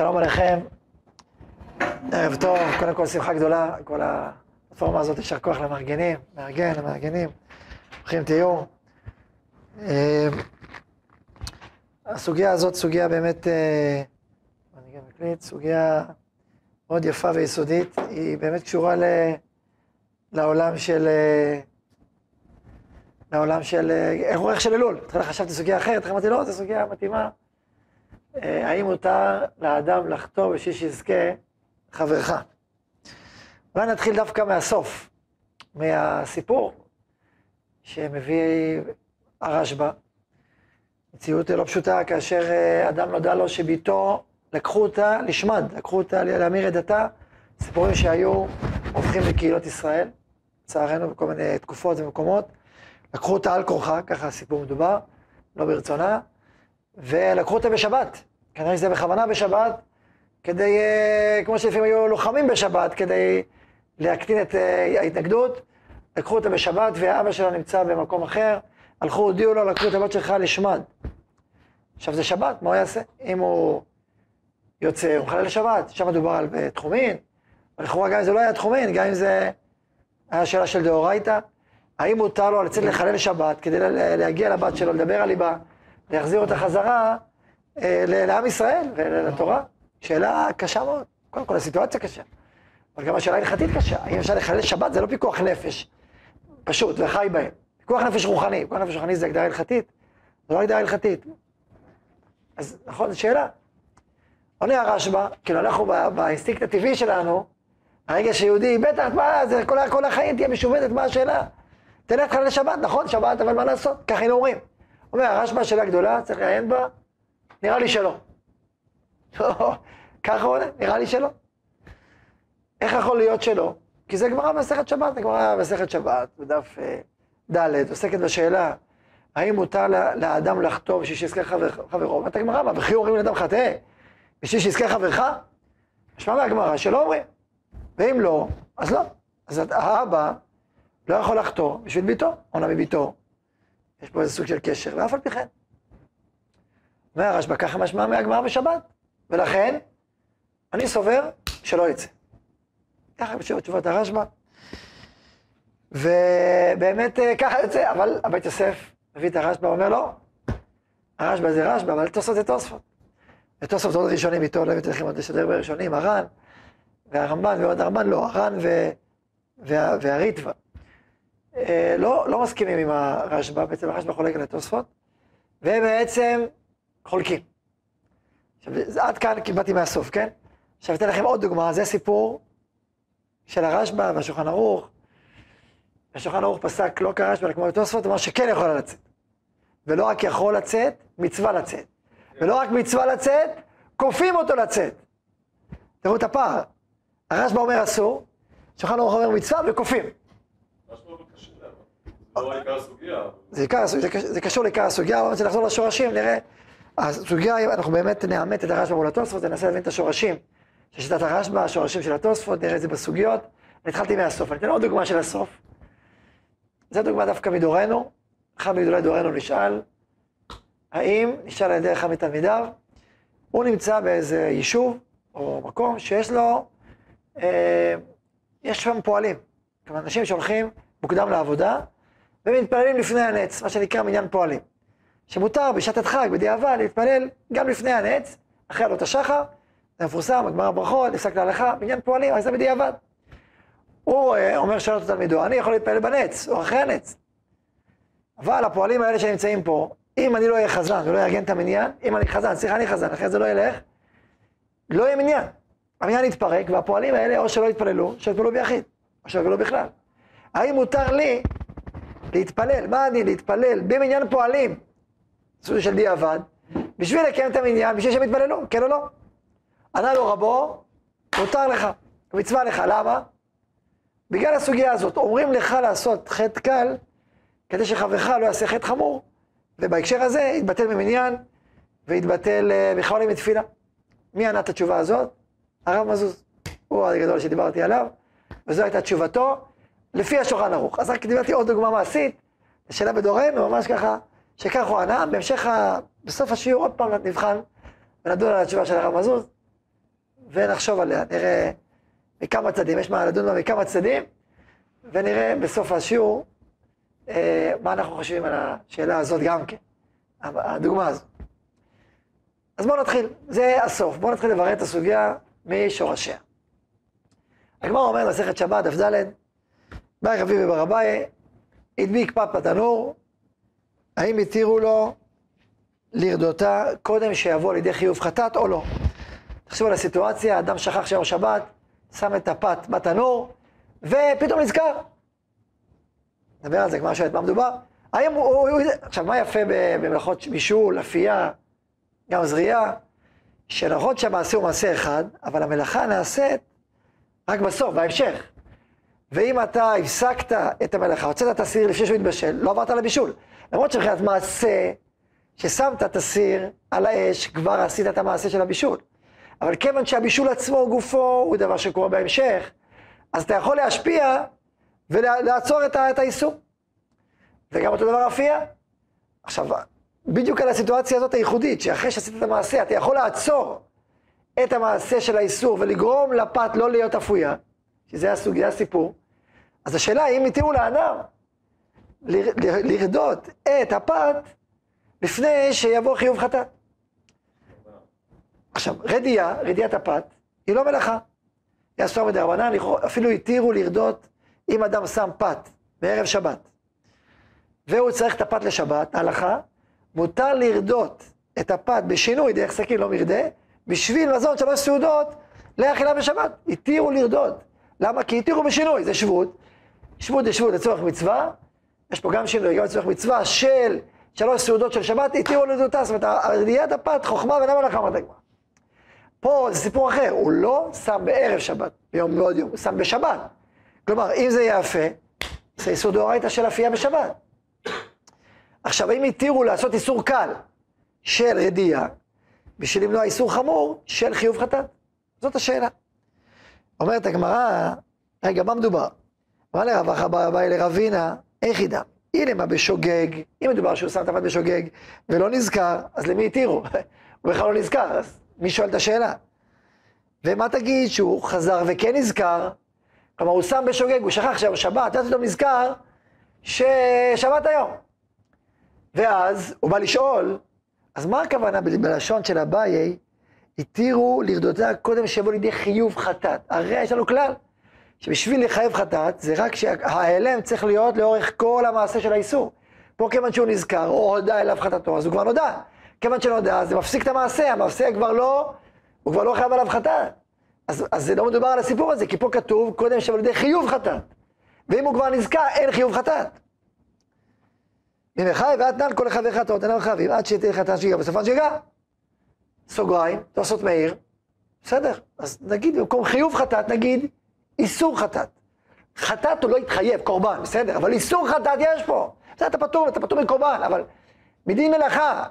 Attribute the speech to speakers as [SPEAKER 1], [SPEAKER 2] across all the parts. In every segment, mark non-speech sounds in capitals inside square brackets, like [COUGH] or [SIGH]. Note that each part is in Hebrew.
[SPEAKER 1] שלום עליכם, ערב טוב, קודם כל שמחה גדולה, כל הפלטפורמה הזאת, יישר כוח למארגנים, מארגן, למארגנים, ברוכים תהיו. אה, הסוגיה הזאת סוגיה באמת, אה, אני גם מקליט, סוגיה מאוד יפה ויסודית, היא באמת קשורה ל, לעולם של, אה, לעולם של, איך של אלול. בהתחלה חשבתי סוגיה אחרת, אמרתי לא, זו סוגיה מתאימה. האם מותר לאדם לחתור בשביל שיזכה חברך? אולי נתחיל דווקא מהסוף, מהסיפור שמביא הרשב"א. מציאות לא פשוטה, כאשר אה, אדם נודע לו שביתו, לקחו אותה לשמד, לקחו אותה להמיר את דתה, סיפורים שהיו הופכים לקהילות ישראל, לצערנו בכל מיני תקופות ומקומות, לקחו אותה על כורחה, ככה הסיפור מדובר, לא ברצונה, ולקחו אותה בשבת. כנראה שזה בכוונה בשבת, כדי, אה, כמו שלפעמים היו לוחמים בשבת, כדי להקטין את אה, ההתנגדות. לקחו אותה בשבת, ואבא שלה נמצא במקום אחר. הלכו, הודיעו לו, לקחו את הבת שלך לשמד. עכשיו זה שבת, מה הוא יעשה? אם הוא יוצא, הוא מחלל לשבת, שם מדובר על אה, תחומין, לכאורה גם אם זה לא היה תחומין, גם אם זה היה שאלה של דאורייתא, האם מותר לו לצאת לחלל שבת כדי להגיע לבת שלו, לדבר על ליבה, להחזיר אותה חזרה אה, לעם ישראל ולתורה? שאלה קשה מאוד. קודם כל, הסיטואציה קשה. אבל גם השאלה ההלכתית קשה. האם אפשר לחלל שבת? זה לא פיקוח נפש, פשוט, וחי בהם. פיקוח נפש רוחני. פיקוח נפש רוחני זה הגדרה הלכתית? זה לא הגדרה הלכתית. אז נכון, זו שאלה. עונה הרשב"א, כאילו אנחנו באינסטינקט הטבעי שלנו, הרגע שיהודי, בטח, מה, זה כל, כל החיים תהיה משובדת, מה השאלה? תלך לך לשבת, נכון, שבת, אבל מה לעשות? ככה היינו אומרים. אומר, הרשב"א שאלה גדולה, צריך לעיין בה, נראה לי שלא. ככה הוא עונה, נראה לי שלא. איך יכול להיות שלא? כי זה גמרא במסכת שבת, הגמרא במסכת שבת, בדף אה, ד', עוסקת בשאלה, האם מותר לאדם לחטוא בשביל שיזכה חברו? אומרת הגמרא, מה, וכי אומרים לאדם חטא? בשביל שיזכה חברך? נשמע מהגמרא שלא אומרים. ואם לא, אז לא. אז האבא לא יכול לחטוא בשביל ביתו, עונה מביתו. יש פה איזה סוג של קשר, ואף על פי כן. אומר הרשב"א, ככה משמע מהגמרא בשבת. ולכן, אני סובר שלא יצא. ככה בשביל תשובת הרשב"א. ובאמת אה, ככה יוצא, אבל הבית יוסף מביא את הרשב"א, אומר לא, הרשב"א זה רשב"א, אבל תוספות זה תוספות. ותוספות עוד ראשונים איתו, לא לכם עוד לשדר בראשונים, הר"ן, והרמב"ן ועוד הרמב"ן, לא, הר"ן וה, והריטב"א. אה, לא, לא מסכימים עם הרשב"א, בעצם הרשב"א חולק על התוספות, והם בעצם חולקים. עכשיו, עד כאן קיבלתי מהסוף, כן? עכשיו אתן לכם עוד דוגמה, זה סיפור של הרשב"א והשולחן ערוך. השולחן ערוך פסק לא כרשב"א, אלא כמו בתוספות, אמר שכן יכול לצאת. ולא רק יכול לצאת, מצווה לצאת. ולא רק מצווה לצאת, כופים אותו לצאת. תראו את הפער. הרשב"א אומר אסור, שולחן ערוך אומר מצווה וכופים. זה קשור לעיקר הסוגיה, אבל נחזור לשורשים, נראה. הסוגיה, אנחנו באמת נאמת את הרשב"א מול התוספות, ננסה להבין את השורשים של שיטת הרשב"א, השורשים של התוספות, נראה את זה בסוגיות. התחלתי מהסוף, אני אתן עוד דוגמה של הסוף. זו דוגמה דווקא מדורנו, אחד מגדולי דורנו נשאל, האם, נשאל על ידי אחד מתלמידיו, הוא נמצא באיזה יישוב או מקום שיש לו, אה, יש שם פועלים, כלומר אנשים שהולכים מוקדם לעבודה ומתפללים לפני הנץ, מה שנקרא מניין פועלים. שמותר בשעת הדחק, בדיעבד, להתפלל גם לפני הנץ, אחרי עלות השחר, זה מפורסם, הגמר הברכות, נפסק להלכה, בעניין פועלים, אז זה בדיעבד. הוא אה, אומר שאלות לתלמידו, אני יכול להתפלל בנץ, או אחרי הנץ. אבל הפועלים האלה שנמצאים פה, אם אני לא אהיה חזן ולא אארגן את המניין, אם אני חזן, סליחה, אני חזן, אחרי זה לא ילך, לא יהיה מניין. המניין יתפרק, והפועלים האלה או שלא יתפללו, שיתפללו ביחיד, או שיתפללו בכלל. האם מותר לי להתפלל, מה אני להתפלל במניין פועלים, סוג של דיעבד, בשביל לקיים את המניין, בשביל שהם יתפללו, כן או לא? ענה לו רבו, מותר לך, מצווה לך, למה? בגלל הסוגיה הזאת, אומרים לך לעשות חטא קל, כדי שחברך לא יעשה חטא חמור, ובהקשר הזה יתבטל ממניין, ויתבטל uh, בכלל עם תפילה. מי ענה את התשובה הזאת? הרב מזוז. הוא הגדול שדיברתי עליו, וזו הייתה תשובתו, לפי השולחן ערוך. אז רק דיברתי עוד דוגמה מעשית, שאלה בדורנו, ממש ככה, שכך הוא ענה, בהמשך, ה... בסוף השיעור עוד פעם נבחן, ונדון על התשובה של הרב מזוז, ונחשוב עליה, נראה מכמה צדדים, יש מה לדון בה מכמה צדדים, ונראה בסוף השיעור אה, מה אנחנו חושבים על השאלה הזאת גם כן, הדוגמה הזאת. אז בואו נתחיל, זה הסוף, בואו נתחיל לברר את הסוגיה משורשיה. הגמר אומר מסכת שבת, דף ד', באי רביבי בר אביי, הדביק פת בתנור, האם התירו לו לרדותה קודם שיבוא לידי חיוב חטאת או לא? תחשבו על הסיטואציה, אדם שכח שהיום שבת, שם את הפת בתנור, ופתאום נזכר. נדבר על זה, כבר שואלת מה מדובר. האם הוא, הוא, הוא... עכשיו, מה יפה במלאכות בישול, אפייה, גם זריעה? שנכון שהמעשה הוא מעשה אחד, אבל המלאכה נעשית רק בסוף, בהמשך. ואם אתה הפסקת את המלאכה, הוצאת את הסיר לפני שהוא התבשל, לא עברת לבישול. למרות שמבחינת מעשה, ששמת את הסיר על האש, כבר עשית את המעשה של הבישול. אבל כיוון שהבישול עצמו, גופו, הוא דבר שקורה בהמשך, אז אתה יכול להשפיע ולעצור את, האיסור. וגם אותו דבר אפייה. עכשיו, בדיוק על הסיטואציה הזאת הייחודית, שאחרי שעשית את המעשה, אתה יכול לעצור את המעשה של האיסור ולגרום לפת לא להיות אפויה, שזה הסוגיה, הסיפור, אז השאלה היא אם התירו לאדם לרדות את הפת לפני שיבוא חיוב חטאת. עכשיו, רדייה, רדיית הפת, היא לא מלאכה. היא אסור מדרבנן, אפילו התירו לרדות אם אדם שם פת בערב שבת, והוא צריך את הפת לשבת, הלכה, מותר לרדות את הפת בשינוי דרך סכין, לא מרדה, בשביל מזון שלוש סעודות לאכילה בשבת. התירו לרדות. למה? כי התירו בשינוי, זה שבות. שבות זה שבות לצורך מצווה, יש פה גם שינוי, גם לצורך מצווה של שלוש סעודות של שבת, התירו לרדותה. זאת אומרת, הרדיית הפת, חוכמה ואינה מלאכה, אמרת הגמרא. פה זה סיפור אחר, הוא לא שם בערב שבת, ביום מאוד יום, הוא שם בשבת. כלומר, אם זה יפה, זה איסור דאורייתא של אפייה בשבת. עכשיו, אם התירו לעשות איסור קל של רדייה, בשביל למנוע איסור חמור של חיוב חטאת? זאת השאלה. אומרת הגמרא, רגע, מה מדובר? אמר לרב אחא באי לרבינה, איך ידע? הנה מה בשוגג, אם מדובר שהוא שם את הבת בשוגג ולא נזכר, אז למי התירו? [LAUGHS] הוא בכלל לא נזכר, אז מי שואל את השאלה? ומה תגיד שהוא חזר וכן נזכר? כלומר, הוא שם בשוגג, הוא שכח שהיום שבת, אז פתאום נזכר ששבת היום. ואז הוא בא לשאול, אז מה הכוונה בלשון של אביי, התירו לרדותה קודם שיבוא לידי חיוב חטאת. הרי יש לנו כלל, שבשביל לחייב חטאת, זה רק שההיעלם צריך להיות לאורך כל המעשה של האיסור. פה כיוון שהוא נזכר, או הודה אליו חטאתו, אז הוא כבר נודע. כיוון שנודע, זה מפסיק את המעשה, המעשה כבר לא, הוא כבר לא חייב עליו חטאת. אז, אז זה לא מדובר על הסיפור הזה, כי פה כתוב קודם שיבוא לידי חיוב חטאת. ואם הוא כבר נזכר, אין חיוב חטאת. ועד נעל כל אחד ואחד תורת אינם חייבים, עד שתהיה חטאת שגר בסופן שגר. סוגריים, תוספות מאיר, בסדר, אז נגיד במקום חיוב חטאת, נגיד איסור חטאת. חטאת הוא לא יתחייב, קורבן, בסדר, אבל איסור חטאת יש פה. זה אתה פטור, אתה פטור מקורבן, אבל מדין מלאכה,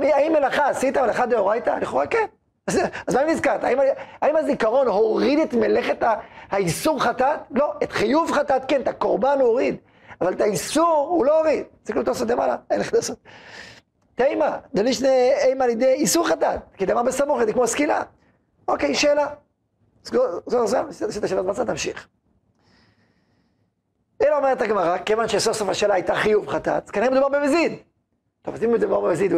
[SPEAKER 1] האם מלאכה עשית מלאכה דאורייתא? לכאורה כן. אז, אז מה נזכרת? האם, האם הזיכרון הוריד את מלאכת האיסור חטאת? לא, את חיוב חטאת כן, את הקורבן הוא הוריד. אבל את האיסור הוא לא הוריד. צריך לעשות למעלה, אין לך לעשות. תימה, דלישנה אימה לידי איסור חטאת, כי דמה בסמוך, זה כמו סקילה. אוקיי, שאלה. זהו, זהו, עשית שאלות בצד, תמשיך. אלא אומרת הגמרא, כיוון שסוף סוף השאלה הייתה חיוב חטאת, כנראה מדובר במזיד. טוב, אז אם מדובר במזיד,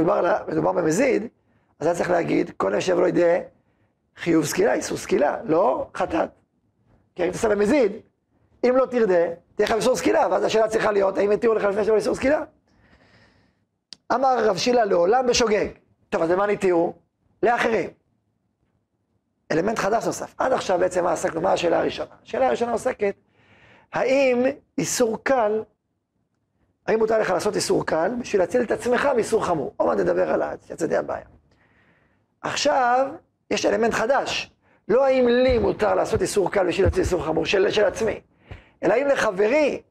[SPEAKER 1] מדובר, במזיד, אז היה צריך להגיד, כל יושב לא ידי חיוב סקילה, איסור סקילה, לא חטאת. כי אם תעשה במזיד, אם לא תרדה, תהיה לך איסור סקילה, ואז השאלה צריכה להיות, האם יתירו לך לפני שבוע איסור סקילה? אמר רב שילה לעולם בשוגג. טוב, אז למה נתירו? לאחרים. אלמנט חדש נוסף. עד עכשיו בעצם מה עסקנו? מה השאלה הראשונה? השאלה הראשונה עוסקת, האם איסור קל, האם מותר לך לעשות איסור קל בשביל להציל את עצמך מאיסור חמור? עוד מעט נדבר על הצדדי הבעיה. עכשיו, יש אלמנט חדש. לא האם לי מותר לעשות איסור קל בשביל להציל איסור חמור של, של עצמי, אלא האם לחברי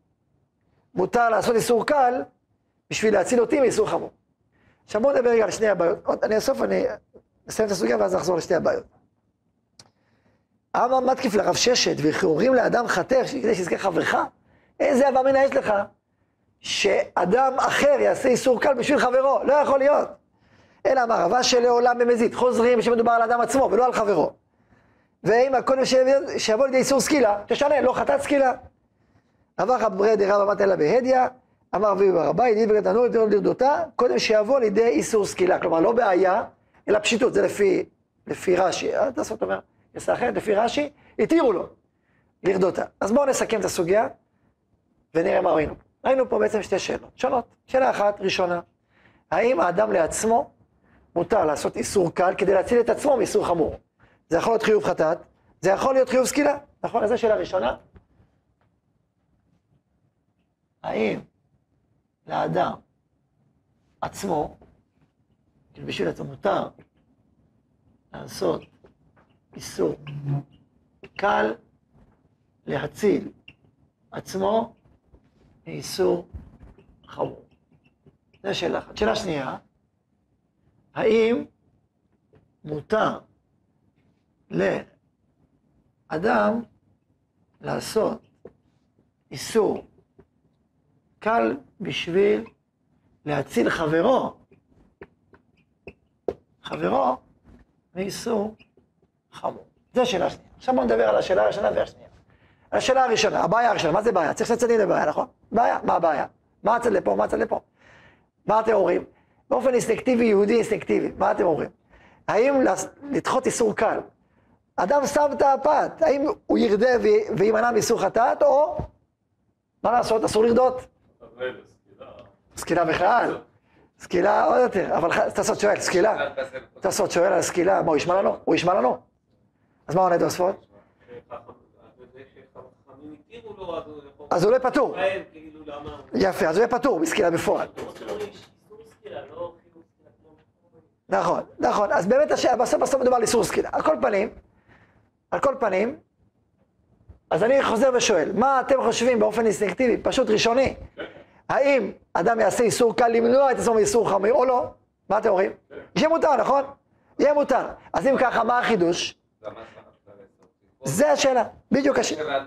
[SPEAKER 1] מותר לעשות איסור קל בשביל להציל אותי מאיסור חמור. עכשיו בואו נדבר רגע על שני הבעיות. אני אסוף, אני אסיים את הסוגיה ואז נחזור לשתי הבעיות. אמר מתקיף לרב ששת וכאורים לאדם חטא כדי שיזכה חברך? איזה אבא מינה יש לך? שאדם אחר יעשה איסור קל בשביל חברו, לא יכול להיות. אלא אמר רבה שלעולם במזיד, חוזרים שמדובר על אדם עצמו ולא על חברו. ואם הקודם שיבוא לידי איסור סקילה, תשנה, לא חטאת סקילה. עבר חברי דרב אמת אלא בהדיא, אמר אביב בר הבית, דיבר את הנור, דיבר לרדותה, קודם שיבוא לידי איסור סקילה. כלומר, לא בעיה, אלא פשיטות, זה לפי, לפי רש"י. אל תעשו אומר, גרסה אחרת, לפי רש"י, התירו לו לרדותה. אז בואו נסכם את הסוגיה, ונראה מה ראינו. ראינו פה בעצם שתי שאלות שונות. שאלה אחת, ראשונה, האם האדם לעצמו מותר לעשות איסור קל כדי להציל את עצמו מאיסור חמור? זה יכול להיות חיוב חטאת, זה יכול להיות חיוב סקילה, נכון? אז זו שאלה ראשונה. האם לאדם עצמו, כאילו בשביל עצמו מותר לעשות איסור קל להציל עצמו מאיסור חמור. זו שאלה אחת. שאלה שנייה, האם מותר לאדם לעשות איסור קל בשביל להציל חברו, חברו מאיסור חמור. זו שאלה שנייה. עכשיו בואו נדבר על השאלה הראשונה והשנייה. השאלה הראשונה, הבעיה הראשונה, מה זה בעיה? צריך שני צדדים לבעיה, נכון? בעיה, מה הבעיה? מה הצד לפה, מה הצד לפה? מה אתם אומרים? באופן אינסטינקטיבי, יהודי אינסטינקטיבי, מה אתם אומרים? האם לדחות איסור קל, אדם שם את הפת, האם הוא ירדה ויימנע מאיסור חטאת, או מה לעשות, אסור לרדות? סקילה בכלל, סקילה עוד יותר, אבל תעשות שואל, סקילה, תעשות שואל על סקילה, מה הוא ישמע לנו? הוא ישמע לנו? אז מה עונה תוספות? אז הוא לא פטור. יפה, אז הוא יהיה פטור בסקילה בפועל. נכון, נכון, אז באמת בסוף בסוף מדובר על איסור סקילה. על כל פנים, על כל פנים, אז אני חוזר ושואל, מה אתם חושבים באופן אינסטינקטיבי, פשוט ראשוני, האם אדם יעשה איסור קל למנוע את עצמו מאיסור חמור או לא? מה אתם אומרים? יהיה מותר, נכון? יהיה מותר. אז אם ככה, מה החידוש? זה השאלה, בדיוק השאלה.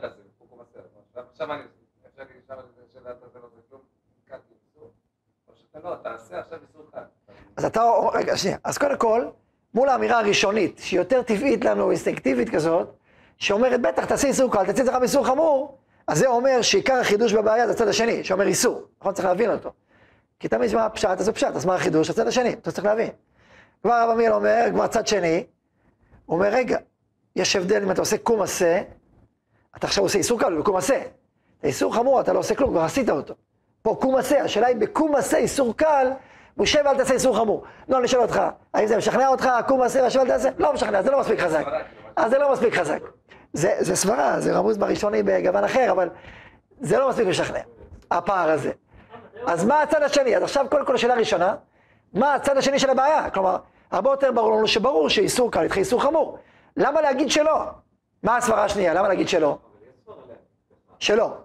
[SPEAKER 1] אז אתה, רגע, שנייה. אז קודם כל, מול האמירה הראשונית, שהיא יותר טבעית לנו, אינסטינקטיבית כזאת, שאומרת, בטח, תעשה איסור קל, תצא אצלך באיסור חמור, אז זה אומר שעיקר החידוש בבעיה זה הצד השני, שאומר איסור. נכון? צריך להבין אותו. כי תמיד מה פשט, אז זה פשט, אז מה החידוש? הצד השני, אתה צריך להבין. כבר הרב עמיאל אומר, כבר צד שני, אומר, רגע, יש הבדל אם אתה עושה קום עשה, אתה עכשיו עושה איסור קל בקום עשה. איסור חמור, אתה לא עושה כלום, כבר עשית אותו. פה קום עשה, השאלה היא בקום עשה איסור קל, משה ואל תעשה איסור חמור. לא, אני שואל אותך, האם זה משכנע אותך, קום עשה והשב אל תעשה? לא משכנע, זה לא מספיק חזק. אז זה לא מספיק חזק. זה, זה סברה, זה רמוז בראשוני בגוון אחר, אבל זה לא מספיק משכנע, הפער הזה. אז מה הצד השני? אז עכשיו קודם כל השאלה הראשונה, מה הצד השני של הבעיה? כלומר, הרבה יותר ברור לנו שברור שאיסור קל יתחיל איסור חמור. למה להגיד שלא? מה הסברה השנייה? למה להגיד שלא? שלא.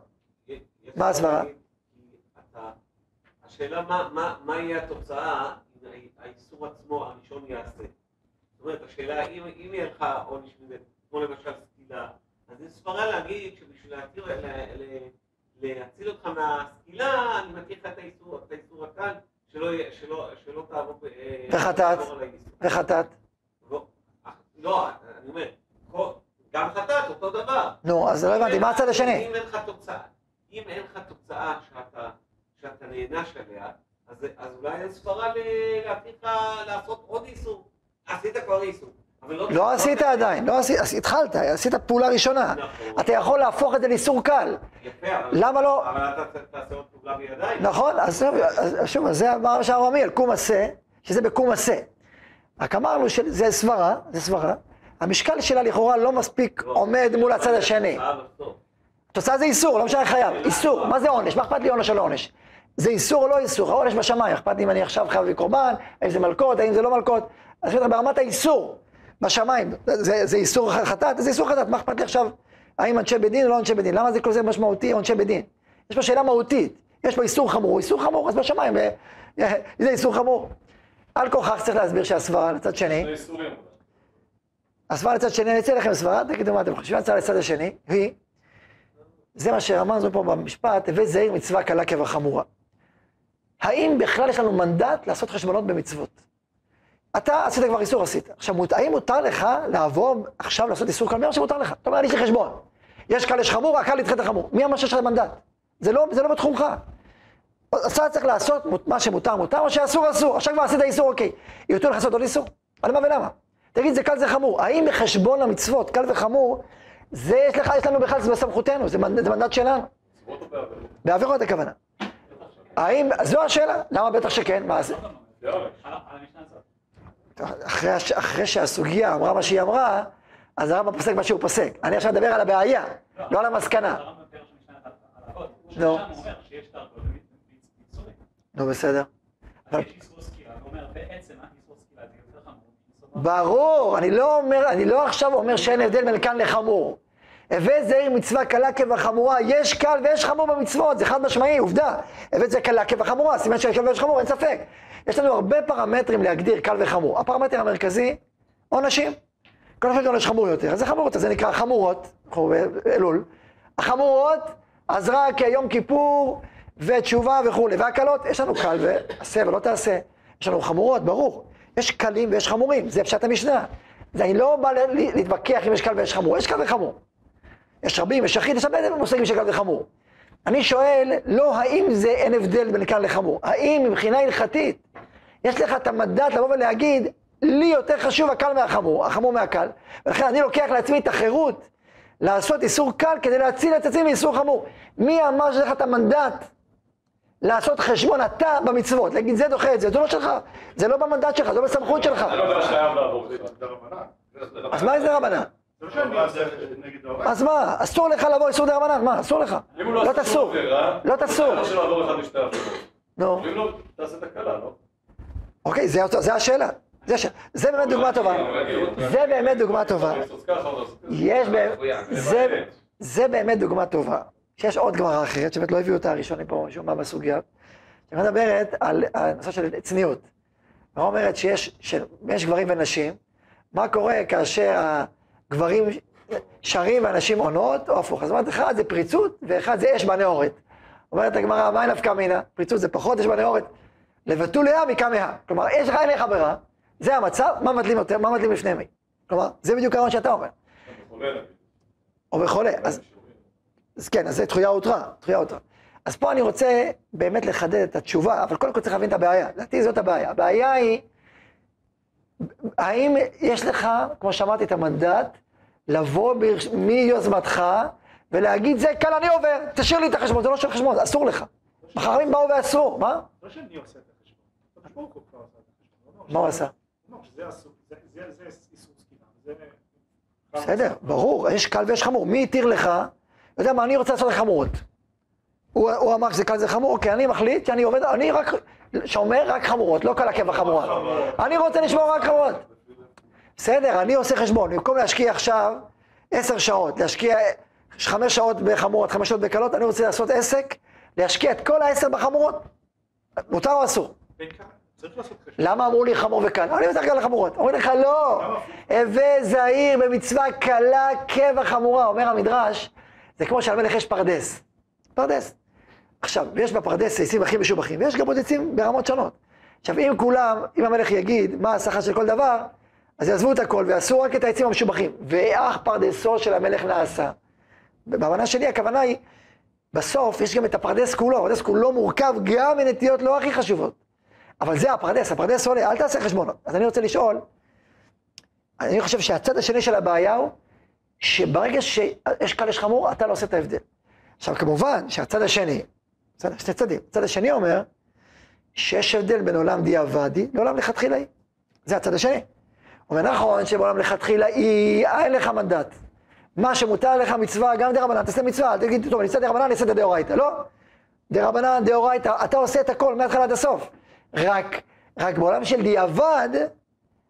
[SPEAKER 1] מה הסברה?
[SPEAKER 2] השאלה מה יהיה התוצאה אם האיסור עצמו הראשון יעשה. זאת אומרת, השאלה אם יהיה לך עונש מזה, כמו למשל סקילה, אז יש סברה להגיד שבשביל להציל אותך מהסקילה, אני מתיר לך את האיסור הקל, שלא תעבור...
[SPEAKER 1] וחטאת? וחטאת?
[SPEAKER 2] לא, אני אומר, גם חטאת, אותו דבר.
[SPEAKER 1] נו, אז לא הבנתי, מה הצד השני?
[SPEAKER 2] אם אין לך תוצאה, אם אין לך תוצאה שאתה נענש עליה, אז אולי אין סברה להתחיל לעשות עוד איסור. עשית כבר איסור.
[SPEAKER 1] לא, לא עשית עדיין, לא עשית, התחלת, עשית פעולה ראשונה. נכון. אתה יכול להפוך את זה לאיסור קל.
[SPEAKER 2] יפה,
[SPEAKER 1] למה לא?
[SPEAKER 2] אבל אתה תעשה עוד פעולה בידיים.
[SPEAKER 1] נכון, אז שוב, זה מה שאמר עמיאל, קום עשה, שזה בקום עשה. רק אמרנו שזה סברה, זה סברה, המשקל שלה לכאורה לא מספיק לא. עומד מול הצד השני. התוצאה זה איסור, לא משנה חייב, איסור, מה זה עונש? מה אכפת לי עונש או לא עונש? זה איסור או לא איסור? העונש בשמיים, אכפת לי אם אני עכשיו חייב בקורבן, האם זה מלקות, האם זה לא מלקות? אז ברמת האיסור, בשמיים, זה, זה איסור חטאת, זה איסור חטאת, מה אכפת לי עכשיו? האם אנשי בית דין או לא אנשי בית דין? למה זה כל זה משמעותי, אנשי בית דין? יש פה שאלה מהותית, יש פה איסור חמור, איסור חמור, אז בשמיים, אה, זה איסור חמור. על כוכך צריך להסביר שהסברה לצד שני. הסברה לצד שני, אני אצא לכם סברה, תגידו מה אתם חושבים, הסברה לצד השני, היא, זה מה שרמזנו פה במשפט, הווה זהיר מצווה קלה כבחמורה. האם בכלל יש לנו מנדט לעשות חשבונות במצוות? אתה עשית כבר איסור, עשית. עכשיו, האם מותר לך לעבור עכשיו לעשות איסור קל? אמר שמותר לך? אתה אומר, יש לי חשבון. יש קל, יש חמור, הקל ידחה את החמור. מי אמר שיש לך מנדט? זה לא, זה לא בתחומך. אתה צריך לעשות מה שמותר, מותר, מה שאסור, אסור. עכשיו כבר עשית איסור, אוקיי. יוטו לך לעשות עוד איסור? על מה ולמה? תגיד, זה קל, זה חמור. האם בחשבון המצוות, קל וחמור, זה יש לך, יש לנו בכלל, זה בסמכותנו, זה מנ- זה מנדט שלנו.
[SPEAKER 3] או? בעבירות
[SPEAKER 1] הכוונה. האם, זו השאלה, למה בטח שכן, מה זה?
[SPEAKER 3] זה עונש.
[SPEAKER 4] על המשנה הזאת.
[SPEAKER 1] אחרי, אחרי שהסוגיה אמרה מה שהיא אמרה, אז הרמב"ם פוסק מה שהוא פוסק. אני עכשיו מדבר על הבעיה, לא על המסקנה.
[SPEAKER 4] הרמב"ם פירש המשנה על האבות.
[SPEAKER 1] נו.
[SPEAKER 4] ומצורים.
[SPEAKER 1] נו בסדר.
[SPEAKER 4] יותר חמור. מאיסור
[SPEAKER 1] ברור, אני לא אומר, אני לא עכשיו אומר שאין הבדל בין קל לחמור. הווה זעיר מצווה קלה כבחמורה, יש קל ויש חמור במצוות, זה חד משמעי, עובדה. הווה זה קלה כבחמורה, סימן שיש קל ויש חמור, אין ספק. יש לנו הרבה פרמטרים להגדיר קל וחמור. הפרמטר המרכזי, עונשים. כל אחד עונש חמור יותר, אז זה חמור יותר, זה נקרא חמורות, אנחנו באלול. החמורות, אז רק יום כיפור ותשובה וכולי, והקלות, יש לנו קל ועשה ולא תעשה. יש לנו חמורות, ברור. יש קלים ויש חמורים, זה פשט המשנה. זה אני לא בא להתווכח אם יש קל ויש חמור, יש קל וחמור. יש רבים, יש יחיד, יש הרבה מושגים של קל וחמור. אני שואל, לא האם זה אין הבדל בין קל לחמור, האם מבחינה הלכתית, יש לך את המנדט לבוא ולהגיד, לי יותר חשוב הקל מהחמור, החמור מהקל, ולכן אני לוקח לעצמי את החירות לעשות איסור קל כדי להציל את עצמי מאיסור חמור. מי אמר שיש לך את המנדט לעשות חשבון אתה במצוות, להגיד זה דוחה את זה, זה לא שלך, זה לא במנדט שלך, זה לא בסמכות שלך.
[SPEAKER 3] זה לא דבר שחייב לעבור בכלל.
[SPEAKER 1] אז מה זה רבנן?
[SPEAKER 5] לא.
[SPEAKER 1] אז מה, אסור לך לבוא איסור דה רבנן, מה, אסור לך.
[SPEAKER 3] אם הוא
[SPEAKER 1] לא
[SPEAKER 3] עשה שום
[SPEAKER 1] תסור, לא תסור. נו,
[SPEAKER 3] אומרים לו, תעשה את הקלה, לא?
[SPEAKER 1] אוקיי, זה השאלה. זה באמת דוגמה טובה. זה באמת דוגמה טובה. יש, זה,
[SPEAKER 3] באמת.
[SPEAKER 1] זה באמת דוגמה טובה. שיש עוד גמרא אחרת, שבאמת לא הביאו אותה הראשונים פה, משום מה בסוגיה, שמדברת על הנושא של צניעות. היא אומרת שיש, שיש גברים ונשים, מה קורה כאשר הגברים שרים והנשים עונות, או הפוך. אז אומרת, אחד זה פריצות, ואחד זה אש בנאורת. אומרת הגמרא, מה נפקא מינה? פריצות זה פחות, אש בנאורת. לבטול לאה מקמאה. כלומר, יש לך אין לך ברירה, זה המצב, מה מדלים יותר, מה מדלים לפני מי? כלומר, זה בדיוק הרעיון שאתה אומר. או בחולה. אז, אז כן, אז זה תחויה אותרה, תחויה אותרה. אז פה אני רוצה באמת לחדד את התשובה, אבל קודם כל צריך להבין את הבעיה. לדעתי זאת הבעיה. הבעיה היא, האם יש לך, כמו שאמרתי, את המנדט, לבוא. מיוזמתך ולהגיד, זה קל, אני עובר, תשאיר לי את החשבון, זה לא של חשבון, אסור לך. מחרים באו ואסרו, מה?
[SPEAKER 5] לא שאני עושה את החשבון. עשה את החשבון.
[SPEAKER 1] מה הוא עשה? בסדר, ברור, יש קל ויש חמור. מי התיר לך? אתה יודע מה, אני רוצה לעשות חמורות. הוא, הוא אמר שזה קל זה חמור, כי אני מחליט שאני עובד, אני רק שומר רק חמורות, לא קל עקב חמורה. אני רוצה לשמור רק חמורות. בסדר, אני עושה חשבון, במקום להשקיע עכשיו עשר שעות, להשקיע חמש שעות בחמורות, חמש שעות בקלות, אני רוצה לעשות עסק, להשקיע את כל העשר בחמורות. מותר או אסור? למה אמרו לי חמור וקל? אני יותר קל לחמורות. אומרים לך, לא, הווה זהיר במצווה קלה כבחמורה. אומר המדרש, זה כמו שלמלך יש פרדס. פרדס. עכשיו, יש בפרדס עצים הכי משובחים, ויש גם עוד עצים ברמות שונות. עכשיו, אם כולם, אם המלך יגיד מה השכר של כל דבר, אז יעזבו את הכל ויעשו רק את העצים המשובחים. ואך פרדסו של המלך נעשה. בהבנה שלי הכוונה היא, בסוף יש גם את הפרדס כולו, הפרדס כולו מורכב גם מנטיות לא הכי חשובות. אבל זה הפרדס, הפרדס עולה, אל תעשה חשבונות. אז אני רוצה לשאול, אני חושב שהצד השני של הבעיה הוא, שברגע שיש קל יש חמור, אתה לא עושה את ההבדל. עכשיו כמובן שהצד השני, צד, שני צדים, הצד השני אומר, שיש הבדל בין עולם דיעבדי לעולם לכתחילאי. זה הצד השני. הוא אומר, נכון שבעולם לכתחילאי אין לך מנדט. מה שמותר לך מצווה, גם דרבנן, תעשה מצווה, אל תגיד, טוב, אני אעשה דרבנן, אני אעשה את הדאורייתא. לא. דרבנן, דאורייתא, אתה עושה את הכל מההתחלה עד הסוף. רק, רק בעולם של דיעבד,